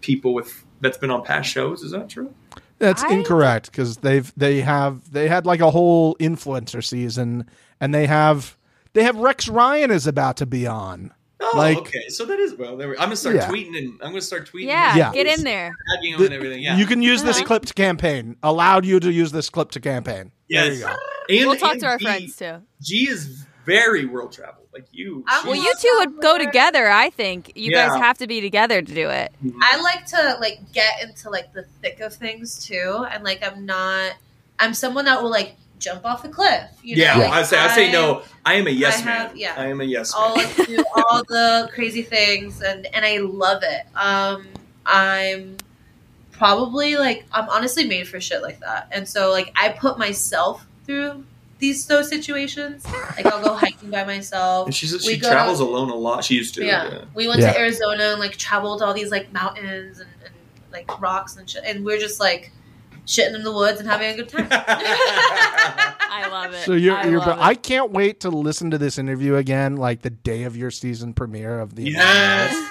S3: people with that's been on past shows. Is that true?
S1: That's
S2: I-
S1: incorrect because they've they have they had like a whole influencer season and they have they have Rex Ryan is about to be on.
S3: Oh,
S1: Like-
S3: okay. So that is well. There we, I'm gonna start
S1: Yeah.
S3: tweeting and I'm gonna start tweeting.
S2: Yeah.
S1: Yeah.
S2: Get in there.
S3: tagging him
S1: The-
S3: and everything. Yeah.
S1: You can use this
S2: Uh-huh.
S1: clip to campaign. Allowed you to use this clip to campaign.
S3: yes.
S1: There you go.
S3: And,
S2: We'll talk to our
S3: G,
S2: friends too.
S3: G is very world traveled. Like you.
S4: I'm-
S2: Well,
S3: she's-
S2: you two would go together. I think you guys have to be together to do it.
S4: I like to like get into like the thick of things too, and like I'm not. I'm someone that will like jump off a cliff. You
S3: yeah.
S4: know? like,
S3: I say I say no. I am a yes
S4: I
S3: man.
S4: have- yeah.
S3: I am a yes
S4: I'll
S3: man.
S4: like, do all [LAUGHS] the crazy things, and and I love it. Um, I'm probably like I'm honestly made for shit like that, and so like I put myself through these those situations. Like I'll go [LAUGHS] hiking by myself.
S3: And she's,
S4: We
S3: she
S4: go-
S3: travels alone a lot. She used to.
S4: Yeah. We went
S1: Yeah.
S4: to Arizona and like traveled all these like mountains and, and like rocks and shit. And we're just like shitting in the woods and having a good time. [LAUGHS]
S2: I love it.
S1: So you're,
S2: I
S1: you're
S2: love it.
S1: I can't wait to listen to this interview again, like the day of your season premiere of the.
S3: Yes.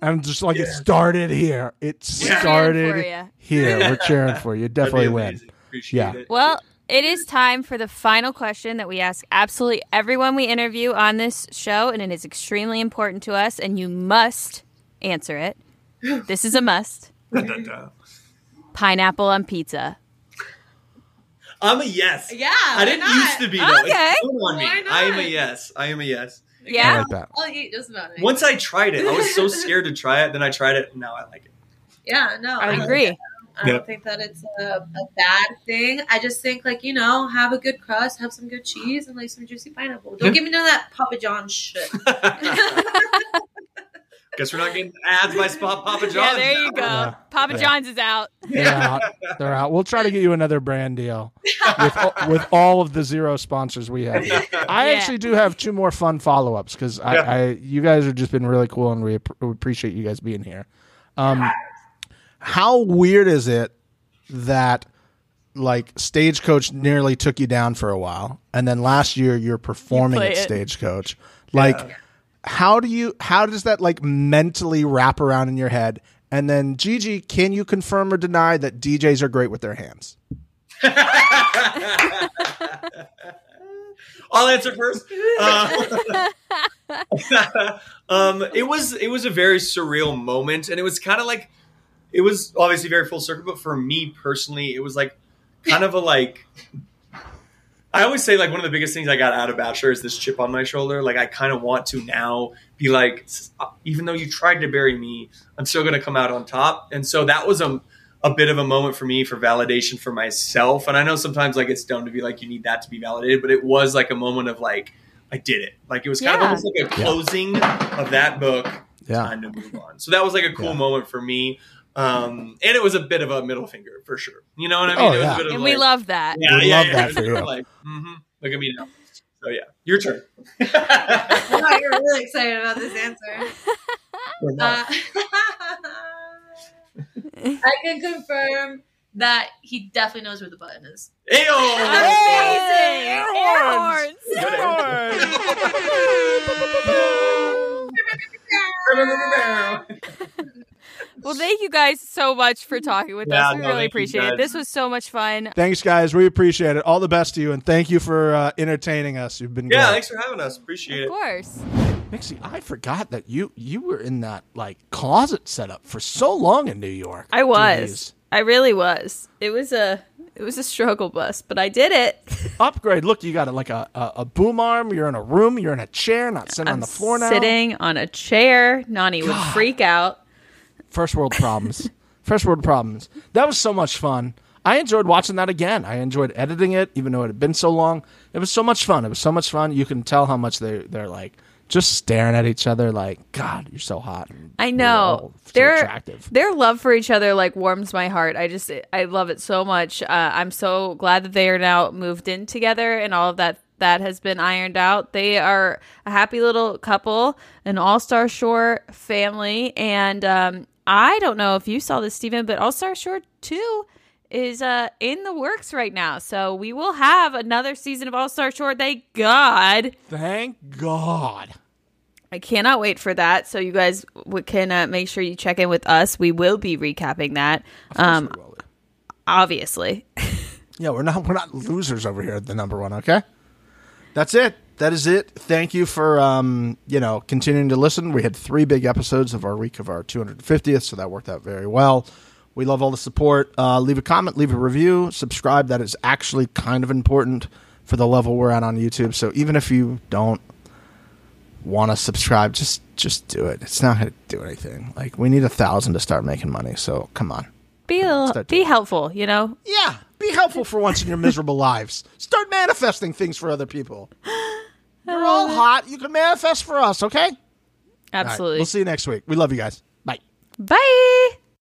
S1: I'm just like it started here. It started
S2: Cheering
S1: here. We're cheering for you. Definitely win.
S3: Appreciate
S1: Yeah.
S3: it.
S2: Well, it is time for the final question that we ask absolutely everyone we interview on this show, and it is extremely important to us, and you must answer it. [GASPS] This is a must. Pineapple on pizza.
S3: I'm a yes.
S4: yeah.
S3: I didn't
S4: not?
S3: used to be though.
S2: Okay.
S3: On me.
S4: Why not?
S3: I am a yes. I am a yes.
S1: I
S2: Yeah.
S1: like that.
S4: I'll eat just about it.
S3: Once I tried it, I was so [LAUGHS] scared to try it. Then I tried it, and now I like it.
S4: Yeah, no.
S2: I
S4: don't
S2: agree.
S4: think- I don't
S3: Yeah.
S4: think that it's a, a bad thing. I just think like you know, have a good crust, have some good cheese, and like some juicy pineapple. Don't
S3: Yeah.
S4: give me none of that Papa John shit. [LAUGHS] [LAUGHS]
S3: Guess we're not getting ads by Spot Papa John's.
S2: Yeah, there you go.
S1: Yeah.
S2: Papa
S1: Yeah.
S2: John's is out.
S1: They're out. They're out. We'll try to get you another brand deal with, all- [LAUGHS] with all of the zero sponsors we have. I
S2: Yeah.
S1: actually do have two more fun follow ups because I,
S3: Yeah.
S1: I, you guys have just been really cool and we, we appreciate you guys being here. Um, how weird is it that like Stagecoach nearly took you down for a while, and then last year you're performing
S2: play
S1: at. Stagecoach? Like, how do you? How does that like mentally wrap around in your head? And then Gigi, can you confirm or deny that DJs are great with their hands? [LAUGHS]
S3: I'll answer first. Uh, [LAUGHS] um, it was it was a very surreal moment, and it was kind of like it was obviously very full circle. But for me personally, it was like kind of a like. I always say like one of the biggest things I got out of Bachelor is this chip on my shoulder. Like I kind of want to now be like, uh, even though you tried to bury me, I'm still going to come out on top. And so that was a a bit of a moment for me for validation for myself. And I know sometimes like it's dumb to be like you need that to be validated, but it was like a moment of like I did it. Like it was kind of almost like a closing of that book.
S1: Yeah.
S3: Time to move on. So that was like a cool
S1: Yeah.
S3: moment for me. Um, and it was a bit of a middle finger for sure. You know what I mean?
S1: Oh,
S3: it was
S1: yeah.
S3: a bit of
S2: And
S3: like,
S2: we love that.
S3: yeah,
S1: We
S3: yeah,
S1: love
S3: yeah.
S1: that for [LAUGHS] you.
S3: Like, mhm. look at me now. So yeah, your turn. [LAUGHS]
S4: wow, you're really excited about this answer. Uh, [LAUGHS] I can confirm that he definitely knows where the button is.
S3: Ayo!
S2: Amazing!
S1: Air
S2: Air horns. Well, thank you guys so much for talking with
S3: Yeah,
S2: us. We
S3: no,
S2: really appreciate it. This was so much fun.
S1: Thanks, guys. We appreciate it. All the best to you, and thank you for uh, entertaining us. You've been
S3: yeah,
S1: great.
S3: thanks for having us. Appreciate
S2: Of
S3: it.
S2: Of course.
S1: Mixie, I forgot that you you were in that like closet setup for so long in New York.
S2: I was.
S1: these.
S2: I really was. It was a it was a struggle bus, but I did it. [LAUGHS]
S1: upgrade. Look, you got a, like a, a a boom arm. You're in a room. You're in a chair, not sitting on the floor now.
S2: Sitting on a chair. Nani would freak out.
S1: First world problems. [LAUGHS] First world problems. That was so much fun. I enjoyed watching that again. I enjoyed editing it, even though it had been so long. It was so much fun. It was so much fun. You can tell how much they they're like just staring at each other, like God, you're so hot. and
S2: I know.
S1: so
S2: Their
S1: attractive.
S2: their love for each other like warms my heart. I just I love it so much. Uh, I'm so glad that they are now moved in together and all of that that has been ironed out. They are a happy little couple, an All Star Shore family, and um, I don't know if you saw this, Stephen, but All Star Shore two is uh in the works right now. So we will have another season of All Star Shore. Thank God.
S1: Thank God.
S2: I cannot wait for that. So you guys w- can uh, make sure you check in with us. We will be recapping that. Um, obviously. [LAUGHS]
S1: Yeah, we're not we're not losers over here at the number one. Okay, that's it. That is it. Thank you for um, you know continuing to listen. We had three big episodes of our week of our 250th, so that worked out very well. We love all the support. Uh, leave a comment, leave a review, subscribe. That is actually kind of important for the level we're at on YouTube. So even if you don't want to subscribe, just just do it. It's not going to do anything. Like we need a thousand to start making money. So come on.
S2: Be be
S1: it.
S2: helpful, you know?
S1: Yeah, be helpful for once in your miserable [LAUGHS] lives. Start manifesting things for other people. [LAUGHS] You're all uh, hot. You can manifest for us, okay? All right,
S2: Absolutely.
S1: we'll see you next week. We love you guys. Bye.
S2: Bye.